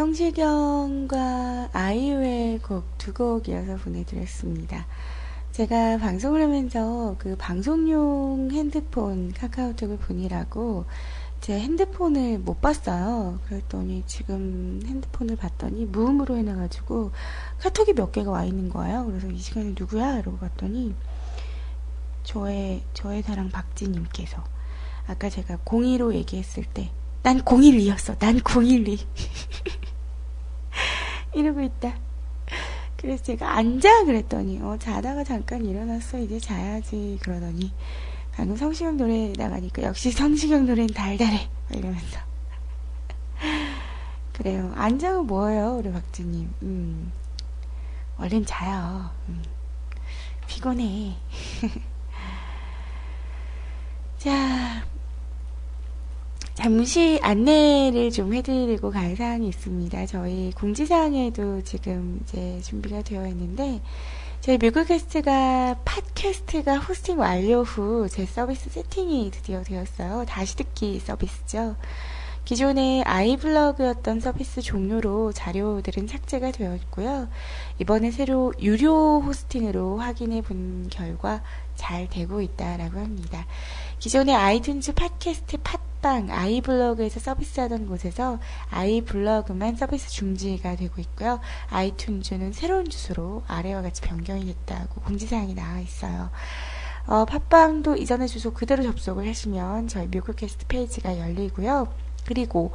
성시경과 아이유의 곡 두 곡 이어서 보내드렸습니다. 제가 방송을 하면서 그 방송용 핸드폰 카카오톡을 보니라고 제 핸드폰을 못 봤어요. 그랬더니 지금 핸드폰을 봤더니 무음으로 해놔가지고 카톡이 몇 개가 와 있는 거예요. 그래서 이 시간에 누구야? 이러고 봤더니 저의, 저의 사랑 박지님께서 아까 제가 02로 얘기했을 때 난 012였어. 난 012. 이러고 있다. 그래서 제가 앉아 그랬더니 어 자다가 잠깐 일어났어. 이제 자야지 그러더니 방금 성시경 노래 나가니까 역시 성시경 노래는 달달해. 이러면서. 그래요. 안 자면 뭐예요? 우리 박주님. 음. 얼른 자요. 음. 피곤해. 자 잠시 안내를 좀 해드리고 갈 사항이 있습니다. 저희 공지사항에도 지금 이제 준비가 되어 있는데, 저희 뮤글캐스트가 팟캐스트가 호스팅 완료 후 제 서비스 세팅이 드디어 되었어요. 다시 듣기 서비스죠. 기존의 아이블로그였던 서비스 종료로 자료들은 삭제가 되어 있고요. 이번에 새로 유료 호스팅으로 확인해 본 결과 잘 되고 있다라고 합니다. 기존의 아이튠즈 팟캐스트 팟빵 아이블로그에서 서비스하던 곳에서 아이블로그만 서비스 중지가 되고 있고요. 아이튠즈는 새로운 주소로 아래와 같이 변경이 됐다고 공지사항이 나와 있어요. 어, 팟빵도 이전의 주소 그대로 접속을 하시면 저희 뮤클캐스트 페이지가 열리고요. 그리고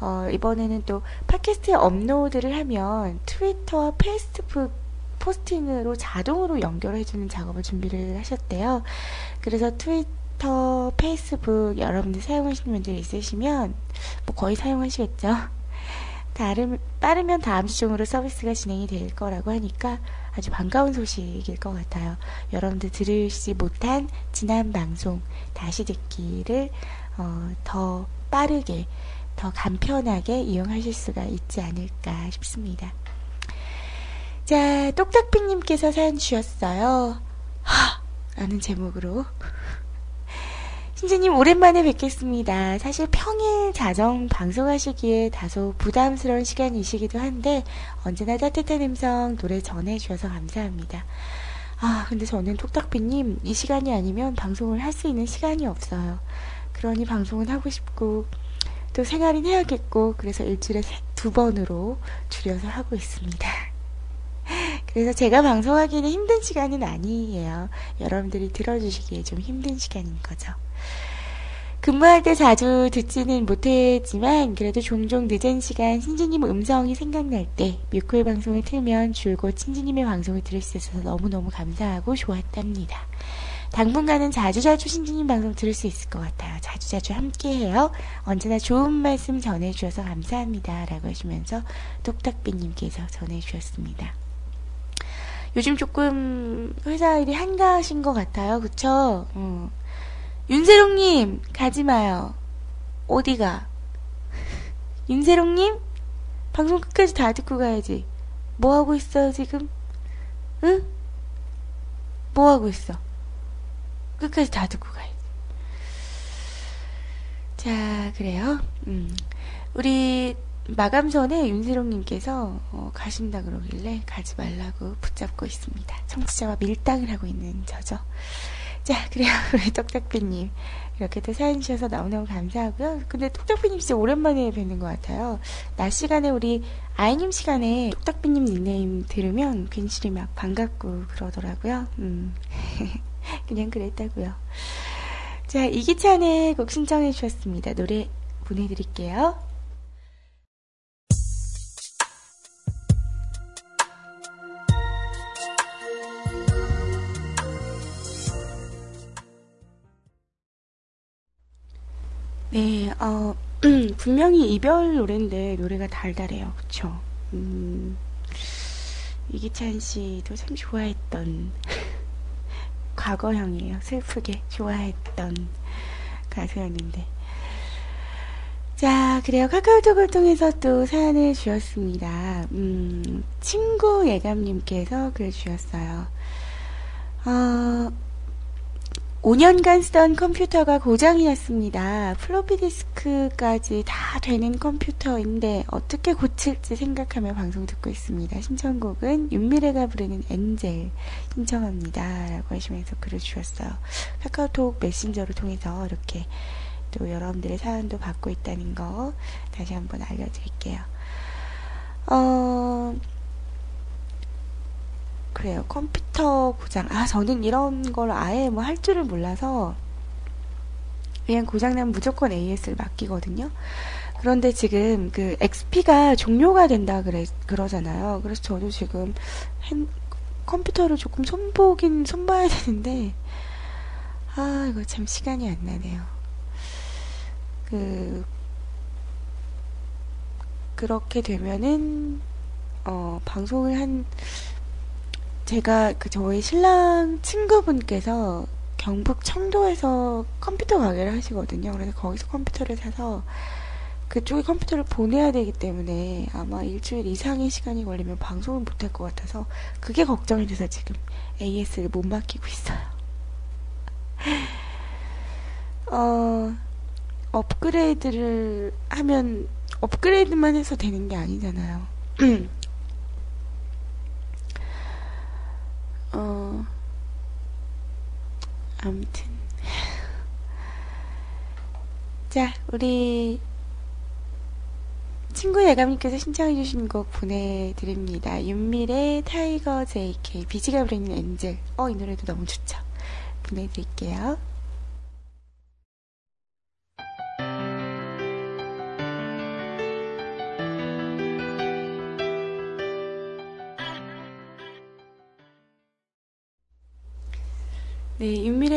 어, 이번에는 또 팟캐스트에 업로드를 하면 트위터와 페이스북 포스팅으로 자동으로 연결해주는 작업을 준비를 하셨대요. 그래서 트 위터, 페이스북 여러분들 사용하시는 분들이 있으시면 뭐 거의 사용하시겠죠. 다름, 빠르면 다음 주 중으로 서비스가 진행이 될 거라고 하니까 아주 반가운 소식일 것 같아요. 여러분들 들으시지 못한 지난 방송 다시 듣기를 어, 더 빠르게, 더 간편하게 이용하실 수가 있지 않을까 싶습니다. 자, 똑딱비님께서 사연 주셨어요. 하! 라는 제목으로. 신지님, 오랜만에 뵙겠습니다. 사실 평일 자정 방송하시기에 다소 부담스러운 시간이시기도 한데, 언제나 따뜻한 음성 노래 전해주셔서 감사합니다. 아, 근데 저는 똑딱비님, 이 시간이 아니면 방송을 할 수 있는 시간이 없어요. 그러니 방송은 하고 싶고, 또 생활은 해야겠고, 그래서 일주일에 두 번으로 줄여서 하고 있습니다. 그래서 제가 방송하기는 힘든 시간은 아니에요. 여러분들이 들어주시기에 좀 힘든 시간인 거죠. 근무할 때 자주 듣지는 못했지만 그래도 종종 늦은 시간 신지님 음성이 생각날 때 뮤클 방송을 틀면 줄곧 신지님의 방송을 들을 수 있어서 너무너무 감사하고 좋았답니다. 당분간은 자주자주 신지님 방송 들을 수 있을 것 같아요. 자주자주 함께해요. 언제나 좋은 말씀 전해주셔서 감사합니다. 라고 하시면서 똑딱비님께서 전해주셨습니다. 요즘 조금 회사 일이 한가하신 것 같아요. 그쵸? 어. 윤세롱님, 가지 마요. 어디가? 윤세롱님? 방송 끝까지 다 듣고 가야지. 뭐 하고 있어요, 지금? 응? 뭐 하고 있어? 끝까지 다 듣고 가야지. 자, 그래요. 음. 우리 마감 전에 윤세롱님께서 어, 가신다 그러길래 가지 말라고 붙잡고 있습니다. 청취자와 밀당을 하고 있는 저죠. 자, 그래요. 우리 똑딱비님. 이렇게 또 사연 주셔서 너무너무 감사하고요. 근데 똑딱비님 진짜 오랜만에 뵙는 것 같아요. 낮 시간에 우리 아이님 시간에 똑딱비님 닉네임 들으면 괜시리 막 반갑고 그러더라고요. 음. 그냥 그랬다고요. 자, 이기찬의 곡 신청해 주셨습니다. 노래 보내드릴게요. 네, 어, 분명히 이별 노래인데 노래가 달달해요. 그쵸? 음, 이기찬 씨도 참 좋아했던 과거형이에요. 슬프게 좋아했던 가수였는데. 자, 그래요. 카카오톡을 통해서 또 사연을 주셨습니다. 음, 친구 예감님께서 글 주셨어요. 어, 5년간 쓰던 컴퓨터가 고장이 났습니다. 플로피 디스크까지 다 되는 컴퓨터인데 어떻게 고칠지 생각하며 방송 듣고 있습니다. 신청곡은 윤미래가 부르는 엔젤 신청합니다. 라고 하시면서 글을 주셨어요. 카카오톡 메신저를 통해서 이렇게 또 여러분들의 사연도 받고 있다는 거 다시 한번 알려드릴게요. 어, 그래요. 컴퓨터 고장. 아, 저는 이런 걸 아예 뭐 할 줄을 몰라서 그냥 고장나면 무조건 AS를 맡기거든요. 그런데 지금 그 XP가 종료가 된다 그래, 그러잖아요. 그래서 저도 지금 핸, 컴퓨터를 조금 손보긴 손봐야 되는데, 아, 이거 참 시간이 안 나네요. 그, 그렇게 되면은, 어, 방송을 한, 제가 그 저희 신랑 친구분께서 경북 청도에서 컴퓨터 가게를 하시거든요. 그래서 거기서 컴퓨터를 사서 그쪽에 컴퓨터를 보내야 되기 때문에 아마 일주일 이상의 시간이 걸리면 방송을 못할 것 같아서 그게 걱정이 돼서 지금 AS를 못 맡기고 있어요. 어, 업그레이드를 하면 업그레이드만 해서 되는 게 아니잖아요. 어, 아무튼. 자, 우리 친구 예감님께서 신청해주신 곡 보내드립니다. 윤미래, 타이거 JK, 비지가 부르는 Angel. 어, 이 노래도 너무 좋죠. 보내드릴게요.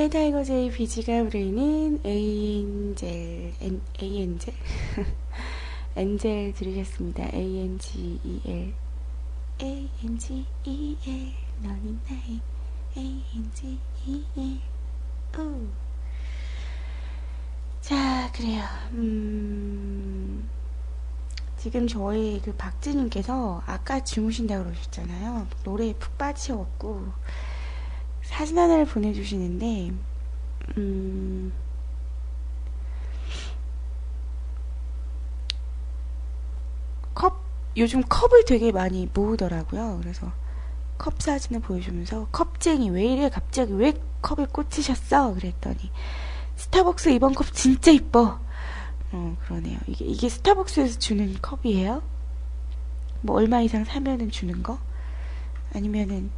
네, 윤미래 타이거 제이 비지가 부르는 Angel, 엔, 에이엔젤? 엔젤 들으셨습니다. A-N-G-E-L. A-N-G-E-L. 너는 나의 A-N-G-E-L. 오. 자, 그래요. 음, 지금 저희 그 박진님께서 아까 주무신다고 그러셨잖아요. 노래에 푹 빠지셔갖고. 사진 하나를 보내주시는데, 음, 컵, 요즘 컵을 되게 많이 모으더라고요. 그래서 컵 사진을 보여주면서, 컵쟁이, 왜 이래? 갑자기 왜 컵에 꽂히셨어? 그랬더니, 스타벅스 이번 컵 진짜 이뻐. 어, 그러네요. 이게, 이게 스타벅스에서 주는 컵이에요? 뭐, 얼마 이상 사면은 주는 거? 아니면은,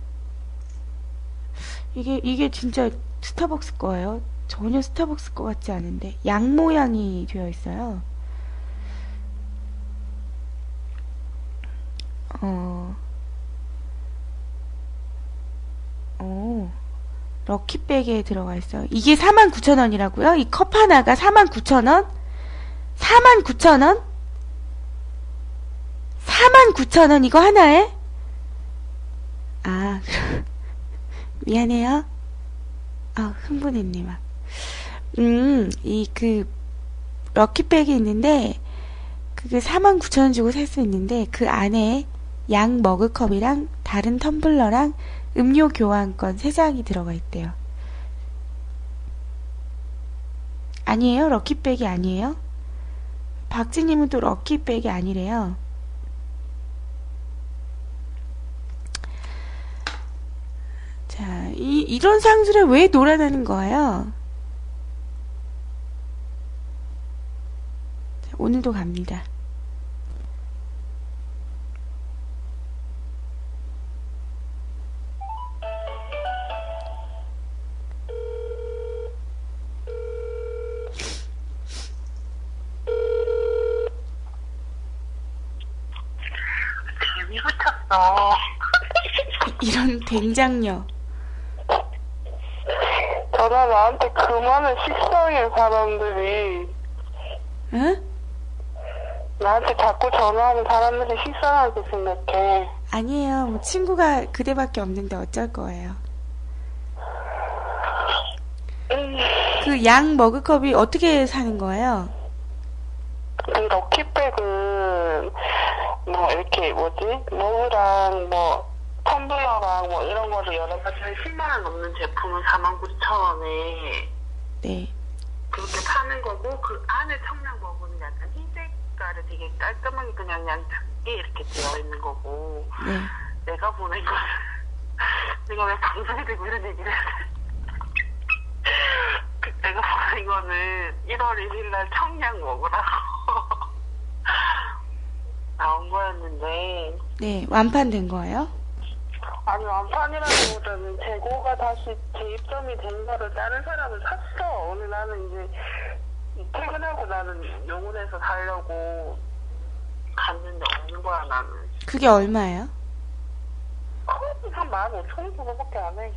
이게, 이게 진짜 스타벅스 거예요. 전혀 스타벅스 거 같지 않은데. 양 모양이 되어 있어요. 어, 오, 럭키백에 들어가 있어요. 이게 49,000원이라고요? 이 컵 하나가 49,000원? 49,000원? 49,000원 이거 하나에? 아, 미안해요. 아, 흥분했네, 막. 음, 이, 그, 럭키백이 있는데, 그게 49,000원 주고 살 수 있는데, 그 안에 양 머그 컵이랑 다른 텀블러랑 음료 교환권 3장이 들어가 있대요. 아니에요? 럭키백이 아니에요? 박지님은 또 럭키백이 아니래요. 자, 이, 이런 상술에 왜 놀아나는 거예요? 자, 오늘도 갑니다. 붙였어. 이런 된장녀. 나한테 그만해 식상해 사람들이. 응? 나한테 자꾸 전화하는 사람들이 식상하게 생각해. 아니에요. 뭐 친구가 그대밖에 없는데 어쩔 거예요. 음, 그양 머그컵이 어떻게 사는 거예요? 그 럭키백은 뭐 이렇게 뭐지 머그랑 뭐 텀블러랑 뭐 이런 거를 여러 가지 한 10만 원 넘는 제품은 49,000 5,000원에 네. 그렇게 파는 거고 그 안에 청량 버섯은 약간 흰색깔을 되게 깔끔하게 그냥 얇게 이렇게 되어 있는 거고 네. 내가 보낸 거는 내가 왜 방송에 대고 이런 얘기를? 그 내가 보낸 거는 1월 1일 날 청량 먹으라고 나온 거였는데 네. 완판된 거예요? 아니 완판이라기 보다는 재고가 다시 재입점이 된 거를 다른 사람은 샀어 오늘 나는 이제 퇴근하고 나는 용운에서 살려고 갔는데 없는 거야 나는 그게 얼마예요? 컵이 한 15,000원 정도밖에 안 해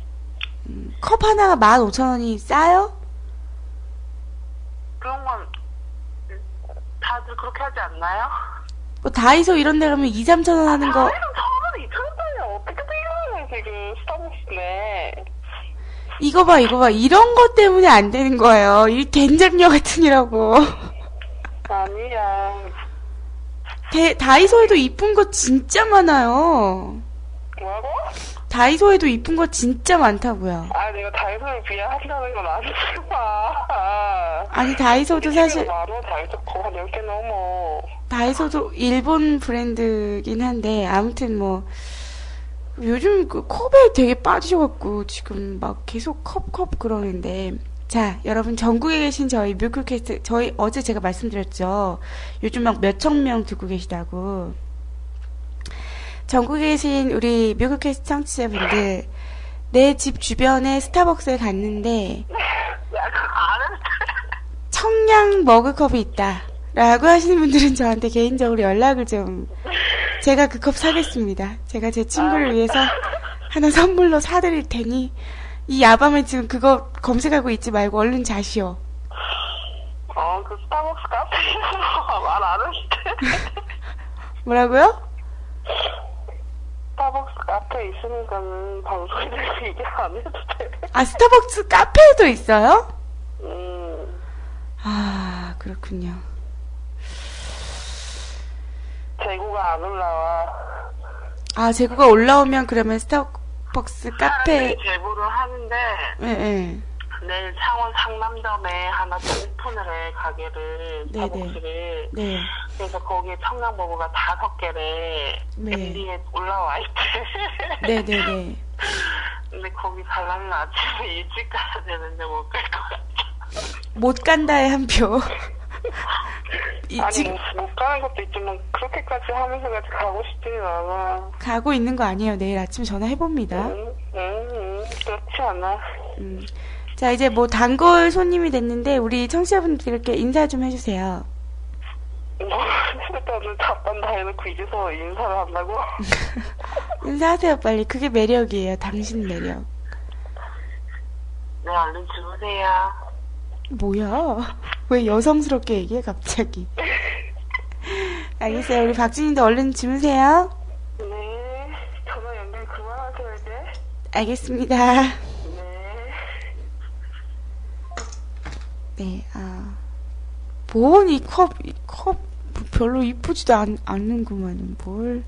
음, 컵 하나가 15,000원이 싸요? 그런 건 다들 그렇게 하지 않나요? 뭐 다이소 이런 데 가면 2, 3,000원 하는 거 다이소 천원 2천원짜리 어떻게 지금 스타벅스네 이거 봐 이거 봐 이런 것 때문에 안 되는 거예요. 이 된장녀 같은 이라고. 아니야 대- 다이소에도 이쁜 거 진짜 많아요. 뭐라고? 다이소에도 이쁜 거 진짜 많다고요. 아 내가 다이소를 비하한다는 건 아니지만 아니 다이소도 사실 만원 다이소 거한 10개 넘어 다이소도 일본 브랜드긴 한데 아무튼 뭐 요즘 그 컵에 되게 빠지셔갖고 지금 막 계속 컵컵 그러는데. 자 여러분 전국에 계신 저희 뮤클캐스트 저희 어제 제가 말씀드렸죠. 요즘 막 몇천 명 듣고 계시다고. 전국에 계신 우리 뮤클캐스트 청취자분들 내 집 주변에 스타벅스에 갔는데 야 그거 아는 청량 머그컵이 있다. 라고 하시는 분들은 저한테 개인적으로 연락을 좀, 제가 그 컵 사겠습니다. 제가 제 친구를 위해서 하나 선물로 사드릴 테니, 이 야밤에 지금 그거 검색하고 있지 말고 얼른 자시오. 어 그 스타벅스 카페에서 말안 했을 때 뭐라고요? 스타벅스 카페에 있으니까는 방송에 대해서 얘기 안 해도 돼 아, 스타벅스 카페에도 있어요? 음, 아, 그렇군요. 재고가 안 올라와 아, 재고가 올라오면 그러면 스타벅스 카페, 제보를 하는데 예, 예. 내일 창원 상남점에 하나 또 오픈을 해 가게를 네네. 스타벅스를 네. 그래서 거기에 청량버거가 다섯 개래 네. MD에 올라와 있대 네네네. 근데 거기 가려면 아침에 일찍 가야 되는데 못 갈 것 같아 못 간다의 한 표. 이, 아니 지금 못, 못 가는 것도 있지만 그렇게까지 하면서까지 가고 싶지는 않아 가고 있는 거 아니에요. 내일 아침 전화해 봅니다. 응, 응, 응, 그렇지 않아 음. 자, 이제 뭐 단골 손님이 됐는데, 우리 청취자분들께 인사 좀 해주세요. 뭐 일단은 답반 다 해놓고 이제서 인사를 한다고? 인사하세요, 빨리. 그게 매력이에요. 당신 매력. 네 얼른 주무세요 뭐야? 왜 여성스럽게 얘기해, 갑자기? 알겠어요. 우리 박진님도 얼른 주무세요. 네 전화 연결 그만하세요 이제 알겠습니다. 네 네, 아. 뭔이 컵, 이 컵, 별로 이쁘지도 않, 않는구만. 뭘.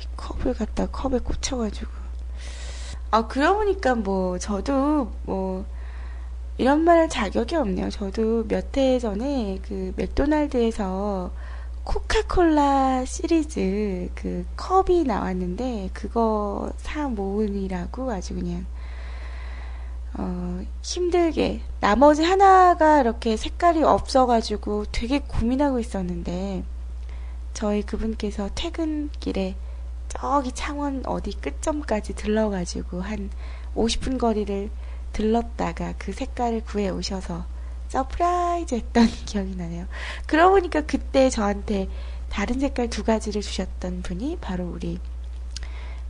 이 컵을 갖다 컵에 꽂혀가지고. 아, 그러고 보니까 뭐, 저도 뭐, 이런 말 할 자격이 없네요. 저도 몇 해 전에 그 맥도날드에서 코카콜라 시리즈 그 컵이 나왔는데, 그거 사 모으느라고 아주 그냥 어, 힘들게 나머지 하나가 이렇게 색깔이 없어가지고 되게 고민하고 있었는데 저희 그분께서 퇴근길에 저기 창원 어디 끝점까지 들러가지고 한 50분 거리를 들렀다가 그 색깔을 구해 오셔서 surprise 했던 기억이 나네요. 그러고 보니까 그때 저한테 다른 색깔 두 가지를 주셨던 분이 바로 우리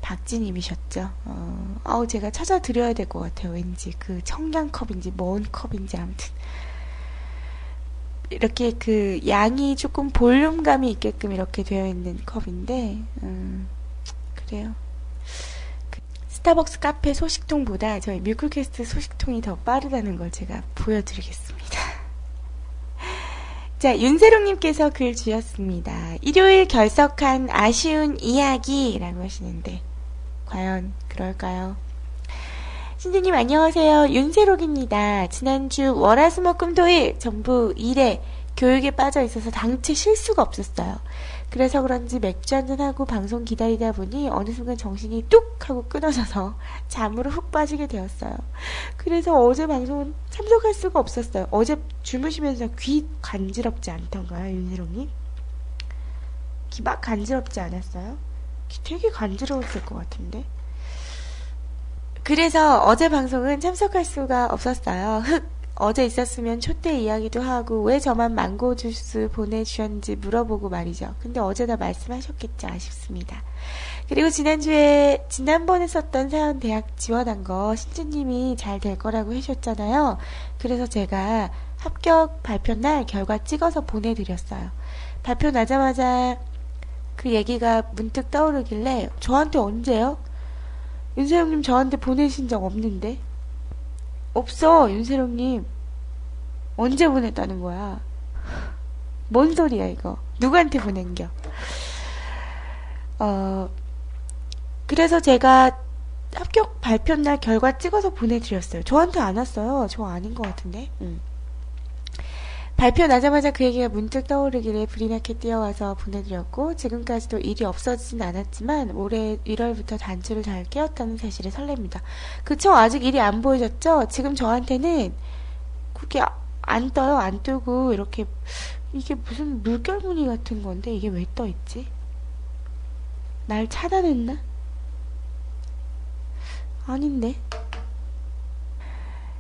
박지님이셨죠. 어, 아우 제가 찾아드려야 될 것 같아요. 왠지 그 청량컵인지 뭔 컵인지 아무튼 이렇게 그 양이 조금 볼륨감이 있게끔 이렇게 되어 있는 컵인데 음, 그래요. 그 스타벅스 카페 소식통보다 저희 뮤클캐스트 소식통이 더 빠르다는 걸 제가 보여드리겠습니다. 자, 윤세롱님께서 글 주셨습니다. 일요일 결석한 아쉬운 이야기라고 하시는데, 과연 그럴까요? 신지님 안녕하세요. 윤세록입니다. 지난주 월화수목금토일 전부 일에 교육에 빠져 있어서 당체 쉴 수가 없었어요. 그래서 그런지 맥주 한잔하고 방송 기다리다 보니 어느 순간 정신이 뚝 하고 끊어져서 잠으로 훅 빠지게 되었어요. 그래서 어제 방송은 참석할 수가 없었어요. 어제 주무시면서 귀 간지럽지 않던가요, 윤세롱님? 귀 막 간지럽지 않았어요? 귀 되게 간지러웠을 것 같은데. 그래서 어제 방송은 참석할 수가 없었어요. 흑 어제 있었으면 초대 이야기도 하고 왜 저만 망고 주스 보내주셨는지 물어보고 말이죠. 근데 어제 다 말씀하셨겠죠. 아쉽습니다. 그리고 지난주에 지난번에 썼던 사연 대학 지원한 거 신주님이 잘 될 거라고 해주셨잖아요. 그래서 제가 합격 발표 날 결과 찍어서 보내드렸어요. 발표 나자마자 그 얘기가 문득 떠오르길래 저한테 언제요? 윤세영님 저한테 보내신 적 없는데 없어, 윤세롱님. 언제 보냈다는 거야? 뭔 소리야, 이거. 누구한테 보낸겨? 어, 그래서 제가 합격 발표 날 결과 찍어서 보내드렸어요. 저한테 안 왔어요. 저 아닌 것 같은데. 응. 발표 나자마자 그 얘기가 문득 떠오르길래 브리마켓 뛰어와서 보내드렸고 지금까지도 일이 없어지진 않았지만 올해 1월부터 단추를 잘 깨었다는 사실에 설렙니다. 그쵸? 아직 일이 안 보여졌죠? 지금 저한테는 그게 안 떠요. 안 뜨고 이렇게 이게 무슨 물결 무늬 같은 건데 이게 왜 떠있지? 날 차단했나? 아닌데.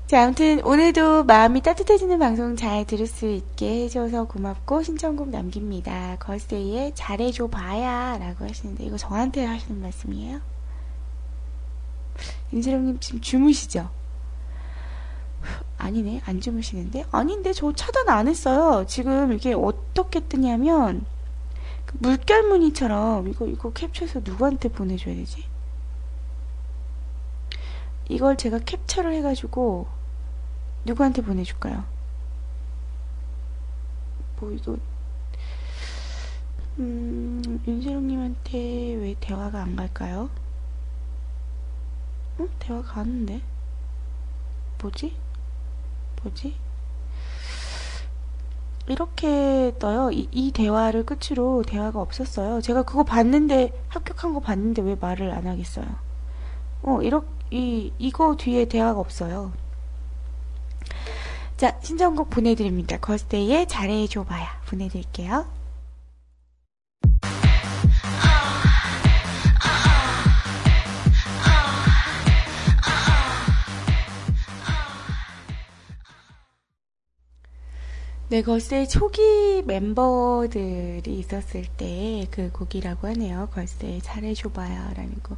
자, 아무튼 오늘도 마음이 따뜻해지는 방송 잘 들을 수 있게 해줘서 고맙고 신청곡 남깁니다. 걸스데이에 잘해줘 봐야 라고 하시는데 이거 저한테 하시는 말씀이에요? 윤세령님 지금 주무시죠? 아니네, 안 주무시는데? 아닌데, 저 차단 안 했어요. 지금 이게 어떻게 뜨냐면, 그 물결무늬처럼, 이거, 이거 캡처해서 누구한테 보내줘야 되지? 이걸 제가 캡처를 해가지고, 누구한테 보내줄까요? 뭐, 이거, 음, 윤세롱님한테 왜 대화가 안 갈까요? 어? 대화 가는데? 뭐지? 뭐지? 이렇게 떠요. 이, 이, 대화를 끝으로 대화가 없었어요. 제가 그거 봤는데, 합격한 거 봤는데 왜 말을 안 하겠어요? 어, 이렇게, 이, 이거 뒤에 대화가 없어요. 자, 신청곡 보내드립니다. 걸스데이의 잘해줘봐야 보내드릴게요. 네, 걸스데이 초기 멤버들이 있었을 때 그 곡이라고 하네요. 걸스데이 잘해줘봐요. 라는 거.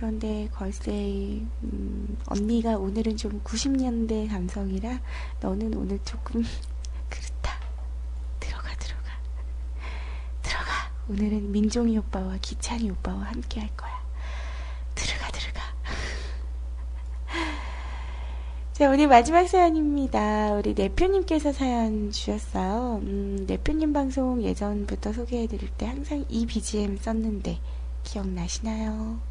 하, 그런데 걸스데이, 음, 언니가 오늘은 좀 90년대 감성이라 너는 오늘 조금 그렇다. 들어가, 들어가. 들어가. 오늘은 민종이 오빠와 기찬이 오빠와 함께 할 거야. 들어가, 들어가. 자, 오늘 마지막 사연입니다. 우리 내표님께서 사연 주셨어요. 음, 내표님 방송 예전부터 소개해드릴 때 항상 이 BGM 썼는데 기억나시나요?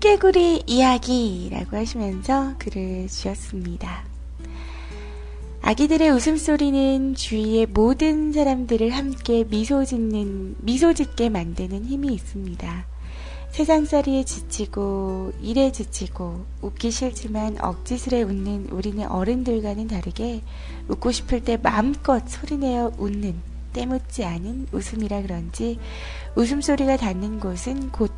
청개구리 이야기라고 하시면서 글을 주셨습니다. 아기들의 웃음소리는 주위의 모든 사람들을 함께 미소 짓는, 미소 짓게 만드는 힘이 있습니다. 세상살이에 지치고 일에 지치고 웃기 싫지만 억지스레 웃는 우리는 어른들과는 다르게 웃고 싶을 때 마음껏 소리내어 웃는 때묻지 않은 웃음이라 그런지 웃음소리가 닿는 곳은 곧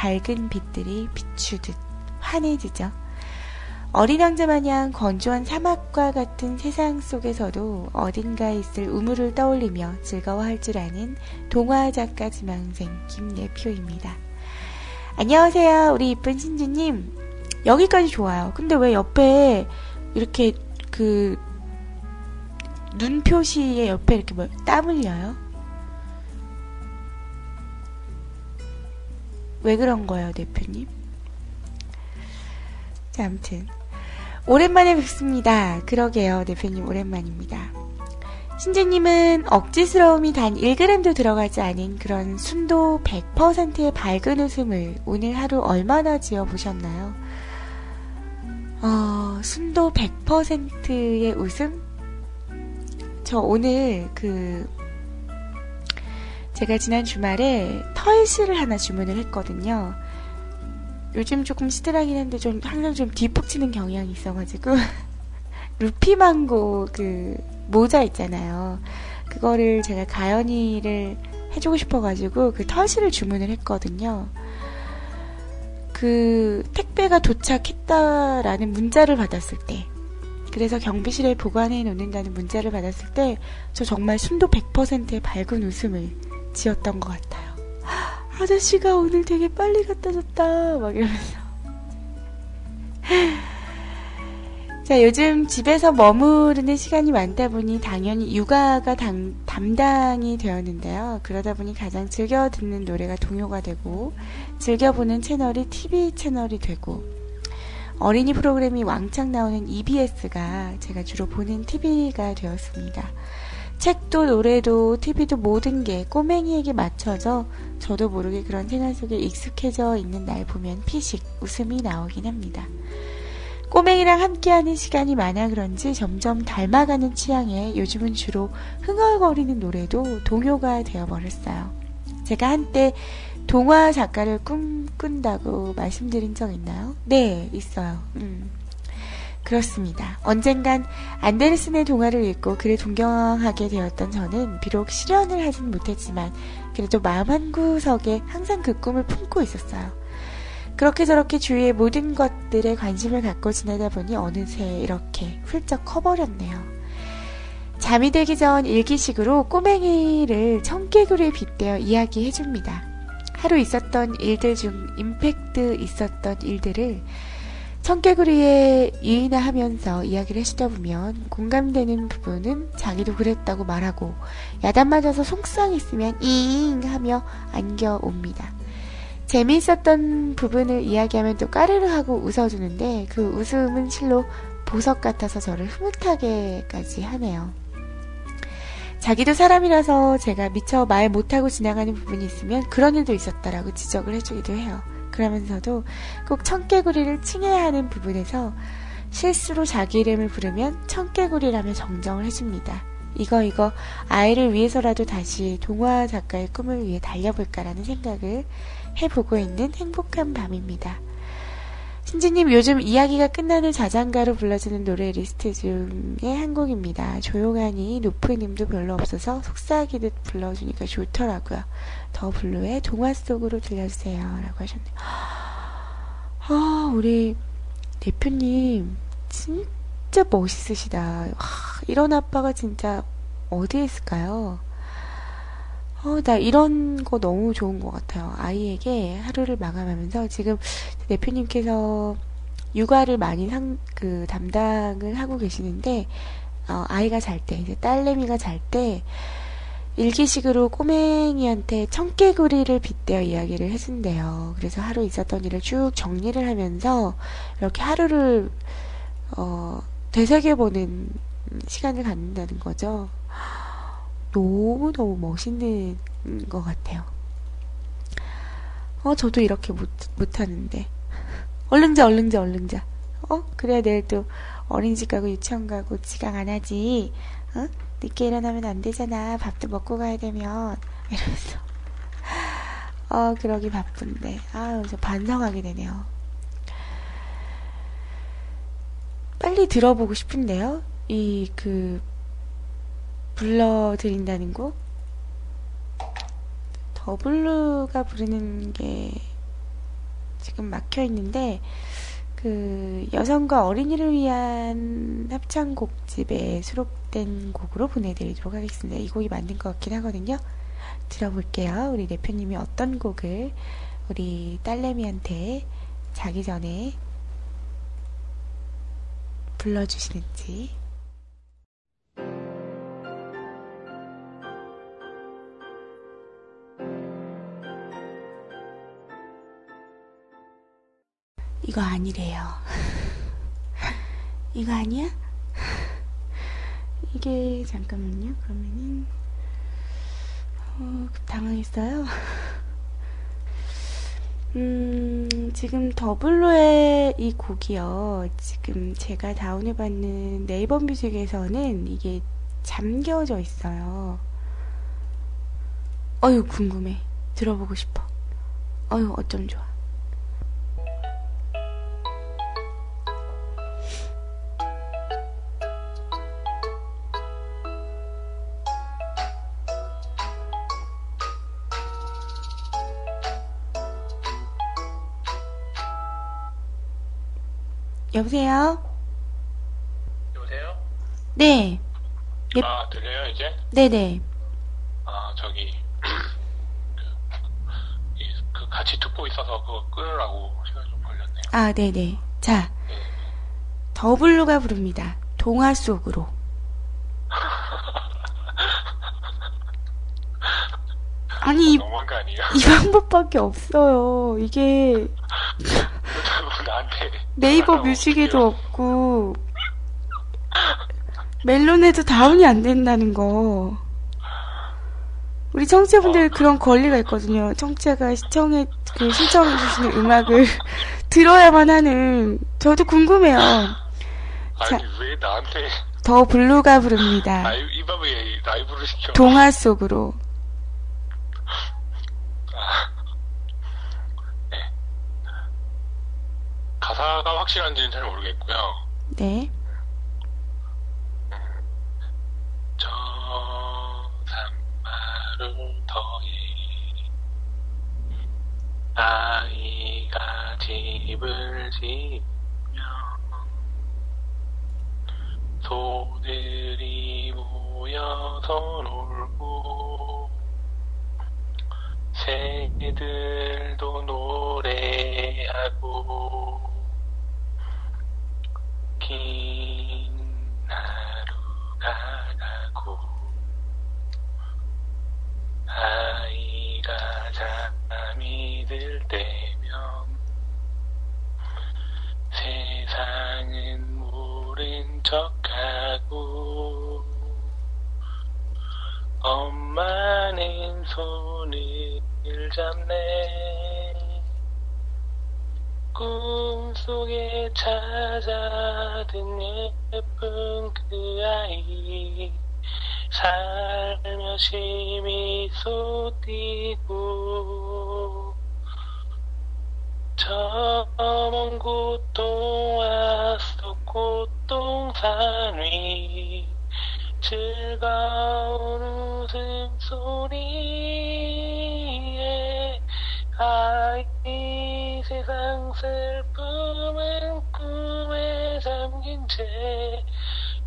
밝은 빛들이 비추듯 환해지죠. 어린 왕자 마냥 건조한 사막과 같은 세상 속에서도 어딘가에 있을 우물을 떠올리며 즐거워할 줄 아는 동화 작가 지망생 김예표입니다. 안녕하세요. 우리 이쁜 신주님. 여기까지 좋아요. 근데 왜 옆에 이렇게 그, 눈 표시에 옆에 이렇게 뭐, 땀 흘려요? 왜 그런 거예요, 대표님? 자, 아무튼. 오랜만에 뵙습니다. 그러게요, 대표님, 오랜만입니다. 신지님은 억지스러움이 단 1g도 들어가지 않은 그런 순도 100%의 밝은 웃음을 오늘 하루 얼마나 지어 보셨나요? 어, 순도 100%의 웃음? 저 오늘 그, 제가 지난 주말에 털실을 하나 주문을 했거든요. 요즘 조금 시들하긴 한데 좀 항상 좀 뒤폭치는 경향이 있어가지고 루피망고 그 모자 있잖아요. 그거를 제가 가연이를 해주고 싶어가지고 그 털실을 주문을 했거든요. 그 택배가 도착했다라는 문자를 받았을 때, 그래서 경비실에 보관해 놓는다는 문자를 받았을 때, 저 정말 순도 100%의 밝은 웃음을 지었던 것 같아요. 아저씨가 오늘 되게 빨리 갖다 줬다. 막 이러면서. 자, 요즘 집에서 머무르는 시간이 많다 보니 당연히 육아가 당, 담당이 되었는데요. 그러다 보니 가장 즐겨 듣는 노래가 동요가 되고, 즐겨보는 채널이 TV 채널이 되고, 어린이 프로그램이 왕창 나오는 EBS가 제가 주로 보는 TV가 되었습니다. 책도 노래도 TV도 모든 게 꼬맹이에게 맞춰져 저도 모르게 그런 생활 속에 익숙해져 있는 날 보면 피식 웃음이 나오긴 합니다. 꼬맹이랑 함께하는 시간이 많아 그런지 점점 닮아가는 취향에 요즘은 주로 흥얼거리는 노래도 동요가 되어버렸어요. 제가 한때 동화 작가를 꿈꾼다고 말씀드린 적 있나요? 네, 있어요. 음. 그렇습니다. 언젠간 안데르슨의 동화를 읽고 그를 동경하게 되었던 저는 비록 실현을 하진 못했지만 그래도 마음 한 구석에 항상 그 꿈을 품고 있었어요. 그렇게 저렇게 주위의 모든 것들에 관심을 갖고 지내다 보니 어느새 이렇게 훌쩍 커버렸네요. 잠이 들기 전 일기식으로 꼬맹이를 청개구리에 빗대어 이야기해줍니다. 하루 있었던 일들 중 임팩트 있었던 일들을 청개구리에 이의나 하면서 이야기를 해주다 보면 공감되는 부분은 자기도 그랬다고 말하고 야단 맞아서 속상했으면 잉 하며 안겨옵니다. 재미있었던 부분을 이야기하면 또 까르르 하고 웃어주는데 그 웃음은 실로 보석 같아서 저를 흐뭇하게까지 하네요. 자기도 사람이라서 제가 미처 말 못하고 지나가는 부분이 있으면 그런 일도 있었다라고 지적을 해주기도 해요. 그러면서도 꼭 청개구리를 칭해야 하는 부분에서 실수로 자기 이름을 부르면 청개구리라며 정정을 해줍니다. 이거 이거 아이를 위해서라도 다시 동화 작가의 꿈을 위해 달려볼까라는 생각을 해보고 있는 행복한 밤입니다. 신지님 요즘 이야기가 끝나면 자장가로 불러주는 노래 리스트 중에 한 곡입니다. 조용하니 높음도 별로 없어서 속삭이듯 불러주니까 좋더라고요. 더 블루의 동화 속으로 들려주세요. 라고 하셨네요. 아, 우리 대표님 진짜 멋있으시다. 와, 이런 아빠가 진짜 어디에 있을까요? 어, 나 이런 거 너무 좋은 것 같아요. 아이에게 하루를 마감하면서 지금 대표님께서 육아를 많이 상, 그, 담당을 하고 계시는데, 어, 아이가 잘 때, 이제 딸내미가 잘 때, 일기식으로 꼬맹이한테 청개구리를 빗대어 이야기를 해준대요. 그래서 하루 있었던 일을 쭉 정리를 하면서, 이렇게 하루를, 어, 되새겨보는 시간을 갖는다는 거죠. 너무너무 멋있는 것 같아요. 어, 저도 이렇게 못, 못하는데. 얼른 자, 얼른 자, 얼른 자. 어? 그래야 내일 또 어린이집 가고 유치원 가고 지각 안 하지. 어? 늦게 일어나면 안 되잖아. 밥도 먹고 가야 되면. 이러면서. 어, 그러기 바쁜데. 아유, 저 반성하게 되네요. 빨리 들어보고 싶은데요. 이, 그, 불러드린다는 곡. 더블루가 부르는 게 지금 막혀 있는데, 그, 여성과 어린이를 위한 합창곡집에 수록된 곡으로 보내드리도록 하겠습니다. 이 곡이 맞는 것 같긴 하거든요. 들어볼게요. 우리 대표님이 어떤 곡을 우리 딸내미한테 자기 전에 불러주시는지. 이거 아니래요. 이거 아니야? 이게 잠깐만요. 그러면은 어, 당황했어요. 음, 지금 더블로의 이 곡이요. 지금 제가 다운해받는 네이버 뮤직에서는 이게 잠겨져 있어요. 어유, 궁금해. 들어보고 싶어. 어유, 어쩜 좋아. 여보세요? 여보세요? 네. 예. 아 들려요 이제? 네네. 아 저기 그, 이- 그 같이 듣고 있어서 그거 끊으라고 시간 좀 걸렸네요. 아, 네네. 자, 더블루가 부릅니다. 동화 속으로. 아니, 이? 이 방법밖에 없어요. 이게 네이버 하라고 뮤직에도? 없고, 멜론에도 다운이 안 된다는 거. 우리 청취자분들 그런 권리가 있거든요. 청취자가 시청해, 그 신청해 주시는 음악을 들어야만 하는, 저도 궁금해요. 자. 아니 왜 나한테 더 블루가 부릅니다. 라이브 이 밤에 라이브를 시켜? 동화 속으로. 가사가 확실한지는 잘 모르겠고요. 네. 저 산마루 더이 아이가 집을 지며 소들이 모여서 놀고 새들도 노래하고 긴 하루가 가고 아이가 잠이 들 때면 세상은 모른 척하고 엄마는 손을 잡네 꿈속에 찾아든 예쁜 그 아이. 살며시 미소 띠고 저먼 꽃동화 속 꽃동산 위. 즐거운 웃음소리에 아이 세상 슬픔은 꿈에 잠긴 채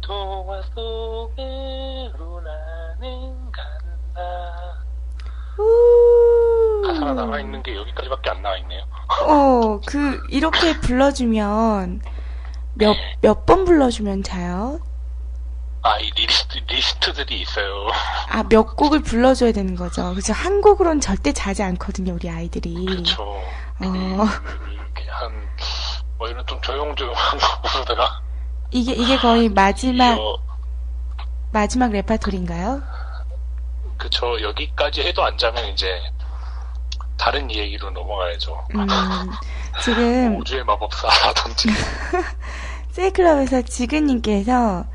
동화 속으로 나는 간다 가사가 나와 있는 게 여기까지밖에 안 나와 있네요. 어, 그, 이렇게 불러주면, 몇, 몇 번 불러주면 자요? 아, 이 리스트, 리스트들이 있어요. 아, 몇 곡을 불러줘야 되는 거죠. 그죠? 한 곡으로는 절대 자지 않거든요, 우리 아이들이. 그쵸. 어, 그냥 한, 뭐 이런 좀 조용조용한 거 부르다가. 이게, 이게 거의 마지막, 이어, 마지막 레파토리인가요? 그쵸. 여기까지 해도 안 자면 이제, 다른 얘기로 넘어가야죠. 음, 지금, 우주의 마법사라든지. 세이클럽에서 지근님께서,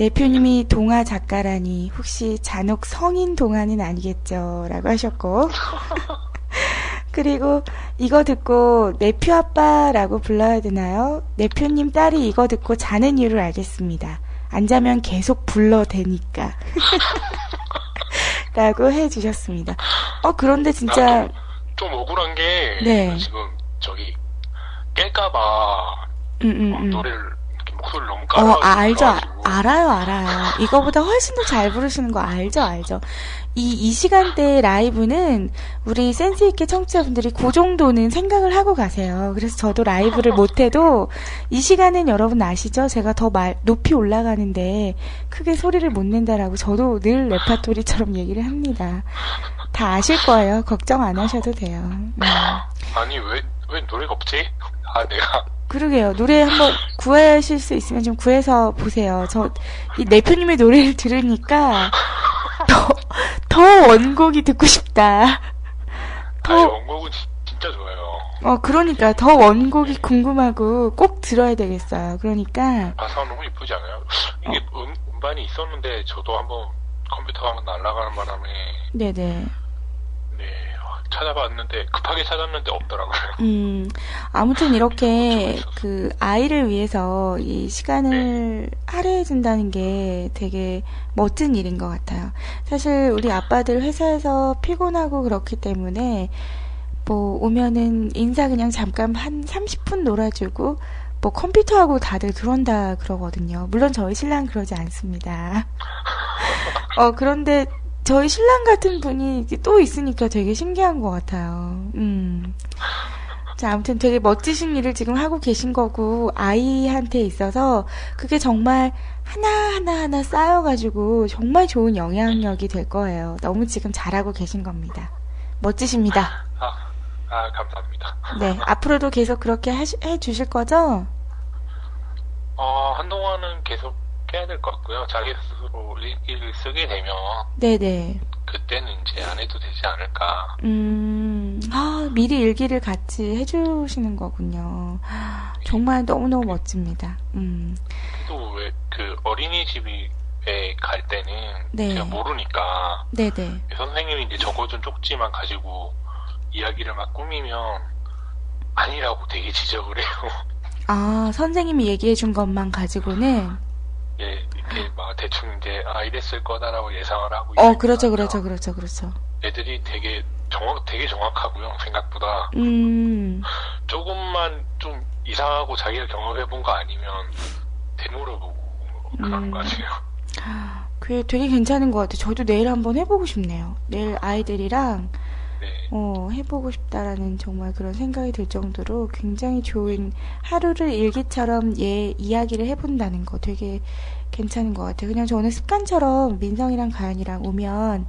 내 표님이 동화 작가라니, 혹시 잔혹 성인 동화는 아니겠죠? 라고 하셨고, 그리고 이거 듣고 내표 아빠라고 불러야 되나요? 내표님 딸이 이거 듣고 자는 이유를 알겠습니다. 안 자면 계속 불러대니까. 라고 해주셨습니다. 어, 그런데 진짜, 나도 좀 억울한 게, 네. 지금, 저기, 깰까봐, 음, 음, 음. 노래를, 목소리를 너무 어, 깔아. 아, 알죠. 아, 알아요, 알아요. 이거보다 훨씬 더 잘 부르시는 거 알죠, 알죠. 이, 이 시간대 라이브는 우리 센스있게 청취자분들이 그 정도는 생각을 하고 가세요. 그래서 저도 라이브를 못해도 이 시간은 여러분 아시죠? 제가 더 말, 높이 올라가는데 크게 소리를 못 낸다라고 저도 늘 레파토리처럼 얘기를 합니다. 다 아실 거예요. 걱정 안 하셔도 돼요. 음. 아니, 왜, 왜 노래가 없지? 아, 내가 그러게요. 노래 한번 구하실 수 있으면 좀 구해서 보세요. 저, 이 내표님의 노래를 들으니까 더, 더 원곡이 듣고 싶다. 아니, 더, 원곡은 지- 진짜 좋아요. 어, 그러니까 더 원곡이 궁금하고 꼭 들어야 되겠어요. 그러니까, 가사 너무 이쁘지 않아요? 이게 음, 음반이 있었는데 저도 한번 컴퓨터가 날아가는 바람에 네네. 네 어, 찾아봤는데 급하게 찾았는데 없더라고요. 음, 아무튼 이렇게 좀그 아이를 위해서 이 시간을 할애해준다는 게 되게 멋진 일인 것 같아요. 사실 우리 아빠들 회사에서 피곤하고 그렇기 때문에 뭐 오면은 인사 그냥 잠깐 한 30분 놀아주고 뭐 컴퓨터하고 다들 그런다 그러거든요. 물론 저희 신랑 그러지 않습니다. 어, 그런데 저희 신랑 같은 분이 또 있으니까 되게 신기한 것 같아요. 음. 자, 아무튼 되게 멋지신 일을 지금 하고 계신 거고, 아이한테 있어서 그게 정말 하나하나하나 쌓여가지고 정말 좋은 영향력이 될 거예요. 너무 지금 잘하고 계신 겁니다. 멋지십니다. 아, 아 감사합니다. 네, 앞으로도 계속 그렇게 하시- 해 주실 거죠? 어, 한동안은 계속 해야 될 것 같고요. 자기 스스로 일기를 쓰게 되면 네네. 그때는 이제 안 해도 되지 않을까. 음, 아, 미리 일기를 같이 해주시는 거군요. 정말 너무너무 멋집니다. 음, 또 왜 그 어린이집에 갈 때는 네. 제가 모르니까 네네. 선생님이 이제 적어준 쪽지만 가지고 이야기를 막 꾸미면 아니라고 되게 지적을 해요. 아, 선생님이 얘기해준 것만 가지고는, 예, 이렇게 막 대충 이제 아 이랬을 거다라고 예상을 하고 어, 그렇죠, 그렇죠, 그렇죠, 그렇죠. 애들이 되게 정확 되게 정확하고요 생각보다 음, 조금만 좀 이상하고 자기가 경험해 본 거 아니면 되물어보고 그러는 음. 것 같아요. 그게 되게 괜찮은 것 같아요. 저도 내일 한번 해보고 싶네요. 내일 아이들이랑, 네, 어, 해보고 싶다라는 정말 그런 생각이 들 정도로 굉장히 좋은 하루를 일기처럼 얘 이야기를 해본다는 거 되게 괜찮은 것 같아요. 그냥 저는 습관처럼 민성이랑 가연이랑 오면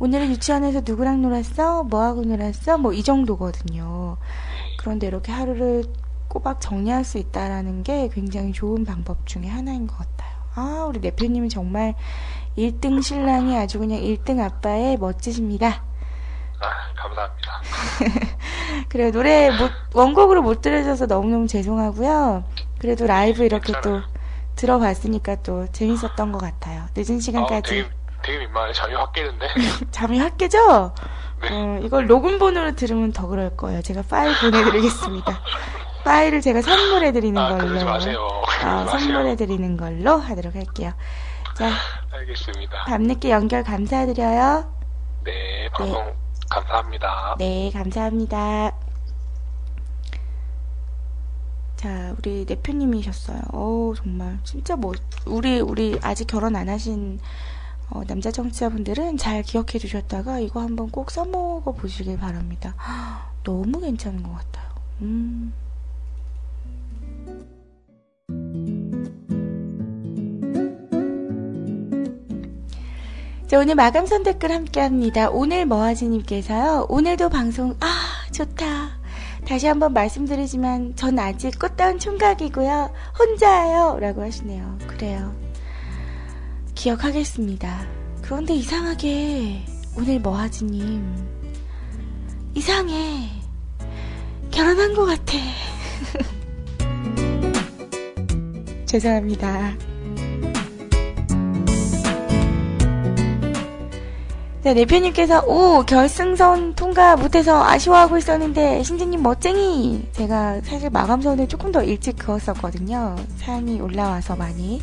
오늘은 유치원에서 누구랑 놀았어? 뭐하고 놀았어? 뭐 이 정도거든요. 그런데 이렇게 하루를 꼬박 정리할 수 있다라는 게 굉장히 좋은 방법 중에 하나인 것 같아요. 아, 우리 내표님이 정말 1등 신랑이 아주 그냥 1등 아빠의 멋지십니다. 아 감사합니다. 그래 노래 못, 원곡으로 못 들으셔서 너무너무 죄송하고요. 그래도 라이브 이렇게 또 괜찮아요. 들어봤으니까 또 재밌었던 것 같아요. 늦은 아, 시간까지 되게 되게 민망해 잠이 확 깨는데. 잠이 확 깨죠? 네. 어, 이걸 녹음본으로 들으면 더 그럴 거예요. 제가 파일 보내드리겠습니다. 파일을 제가 선물해드리는 아 걸로. 어, 마세요. 선물해드리는 걸로 하도록 할게요. 자, 알겠습니다. 밤늦게 연결 감사드려요. 네 방송 감사합니다. 네, 감사합니다. 자, 우리 대표님이셨어요. 어우, 정말. 진짜 뭐, 우리, 우리 아직 결혼 안 하신, 어, 남자 정치자분들은 잘 기억해 주셨다가 이거 한번 꼭 써먹어 보시길 바랍니다. 너무 괜찮은 것 같아요. 음. 자, 오늘 마감선 댓글 함께 합니다. 오늘 머아지님께서요, 오늘도 방송, 아, 좋다. 다시 한번 말씀드리지만, 전 아직 꽃다운 총각이고요. 혼자예요. 라고 하시네요. 그래요. 기억하겠습니다. 그런데 이상하게, 오늘 머아지님, 이상해. 결혼한 것 같아. 죄송합니다. 네, 내표님께서 오 결승선 통과 못해서 아쉬워하고 있었는데 신지님 멋쟁이! 제가 사실 마감선을 조금 더 일찍 그었었거든요. 사연이 올라와서 많이.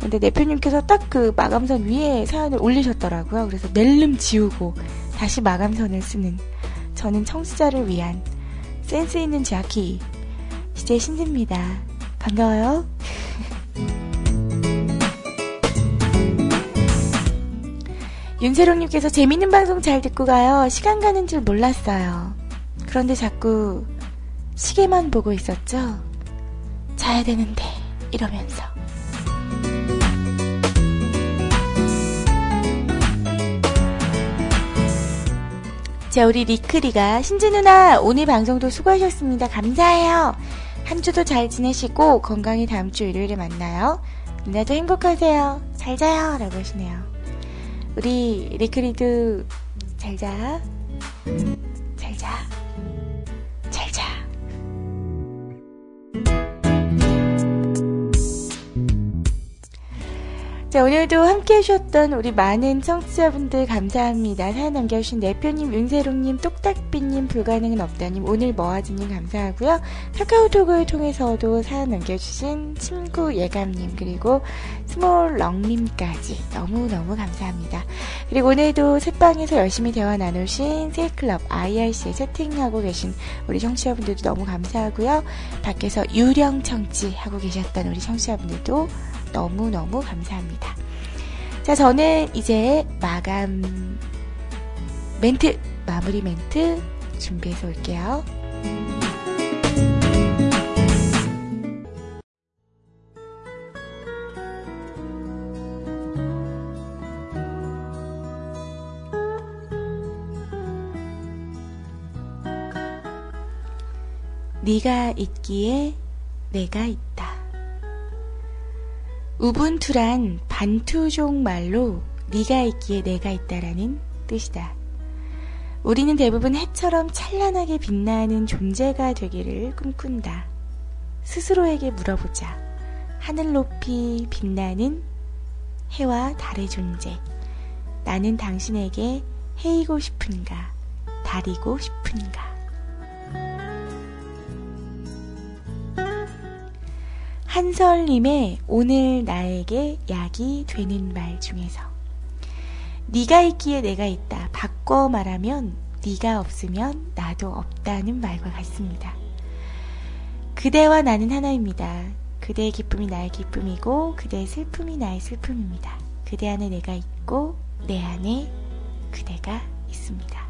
근데 내표님께서 딱 그 마감선 위에 사연을 올리셨더라고요. 그래서 낼름 지우고 다시 마감선을 쓰는 저는 청취자를 위한 센스 있는 자키 CJ 신지입니다. 반가워요 윤세롱님께서 재밌는 방송 잘 듣고 가요. 시간 가는 줄 몰랐어요. 그런데 자꾸 시계만 보고 있었죠? 자야 되는데, 이러면서. 자, 우리 리크리가, 신지 누나, 오늘 방송도 수고하셨습니다. 감사해요. 한 주도 잘 지내시고 건강히 다음 주 일요일에 만나요. 누나도 행복하세요. 잘 자요. 라고 하시네요. 우리 리크리도 잘 자. 잘 자. 자, 오늘도 함께 해주셨던 우리 많은 청취자분들 감사합니다. 사연 남겨주신 내표님, 윤세롱님, 똑딱비님, 불가능은 없다님, 오늘 머아지님 감사하고요. 카카오톡을 통해서도 사연 남겨주신 친구 예감님, 그리고 스몰럭님까지 너무너무 감사합니다. 그리고 오늘도 새방에서 열심히 대화 나누신 세이클럽 IRC에 채팅하고 계신 우리 청취자분들도 너무 감사하고요. 밖에서 유령 청취하고 계셨던 우리 청취자분들도 너무너무 감사합니다. 자, 저는 이제 마감 멘트, 마무리 멘트 준비해서 올게요. 네가 있기에 내가 있다. 우분투란 반투족 말로 네가 있기에 내가 있다라는 뜻이다. 우리는 대부분 해처럼 찬란하게 빛나는 존재가 되기를 꿈꾼다. 스스로에게 물어보자. 하늘 높이 빛나는 해와 달의 존재. 나는 당신에게 해이고 싶은가? 달이고 싶은가? 한설님의 오늘 나에게 약이 되는 말 중에서 네가 있기에 내가 있다. 바꿔 말하면 네가 없으면 나도 없다는 말과 같습니다. 그대와 나는 하나입니다. 그대의 기쁨이 나의 기쁨이고 그대의 슬픔이 나의 슬픔입니다. 그대 안에 내가 있고 내 안에 그대가 있습니다.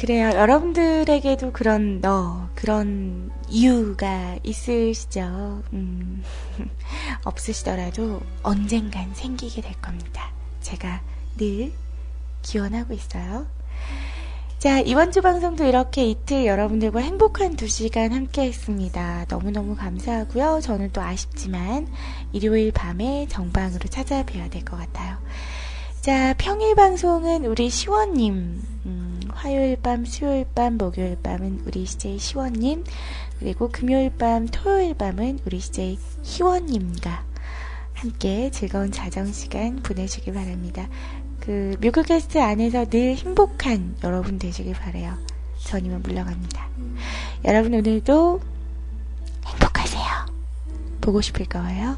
그래요. 여러분들에게도 그런 너, 그런 이유가 있으시죠? 음, 없으시더라도 언젠간 생기게 될 겁니다. 제가 늘 기원하고 있어요. 자, 이번 주 방송도 이렇게 이틀 여러분들과 행복한 두 시간 함께 했습니다. 너무너무 감사하고요. 저는 또 아쉽지만 일요일 밤에 정방으로 찾아뵈야 될 것 같아요. 자, 평일 방송은 우리 시원님, 음, 화요일 밤, 수요일 밤, 목요일 밤은 우리 CJ 시원님, 그리고 금요일 밤, 토요일 밤은 우리 CJ 희원님과 함께 즐거운 자정 시간 보내시길 바랍니다. 그, 뮤클캐스트 안에서 늘 행복한 여러분 되시길 바래요. 전 이만 물러갑니다. 여러분 오늘도 행복하세요. 보고 싶을 거예요.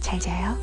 잘 자요.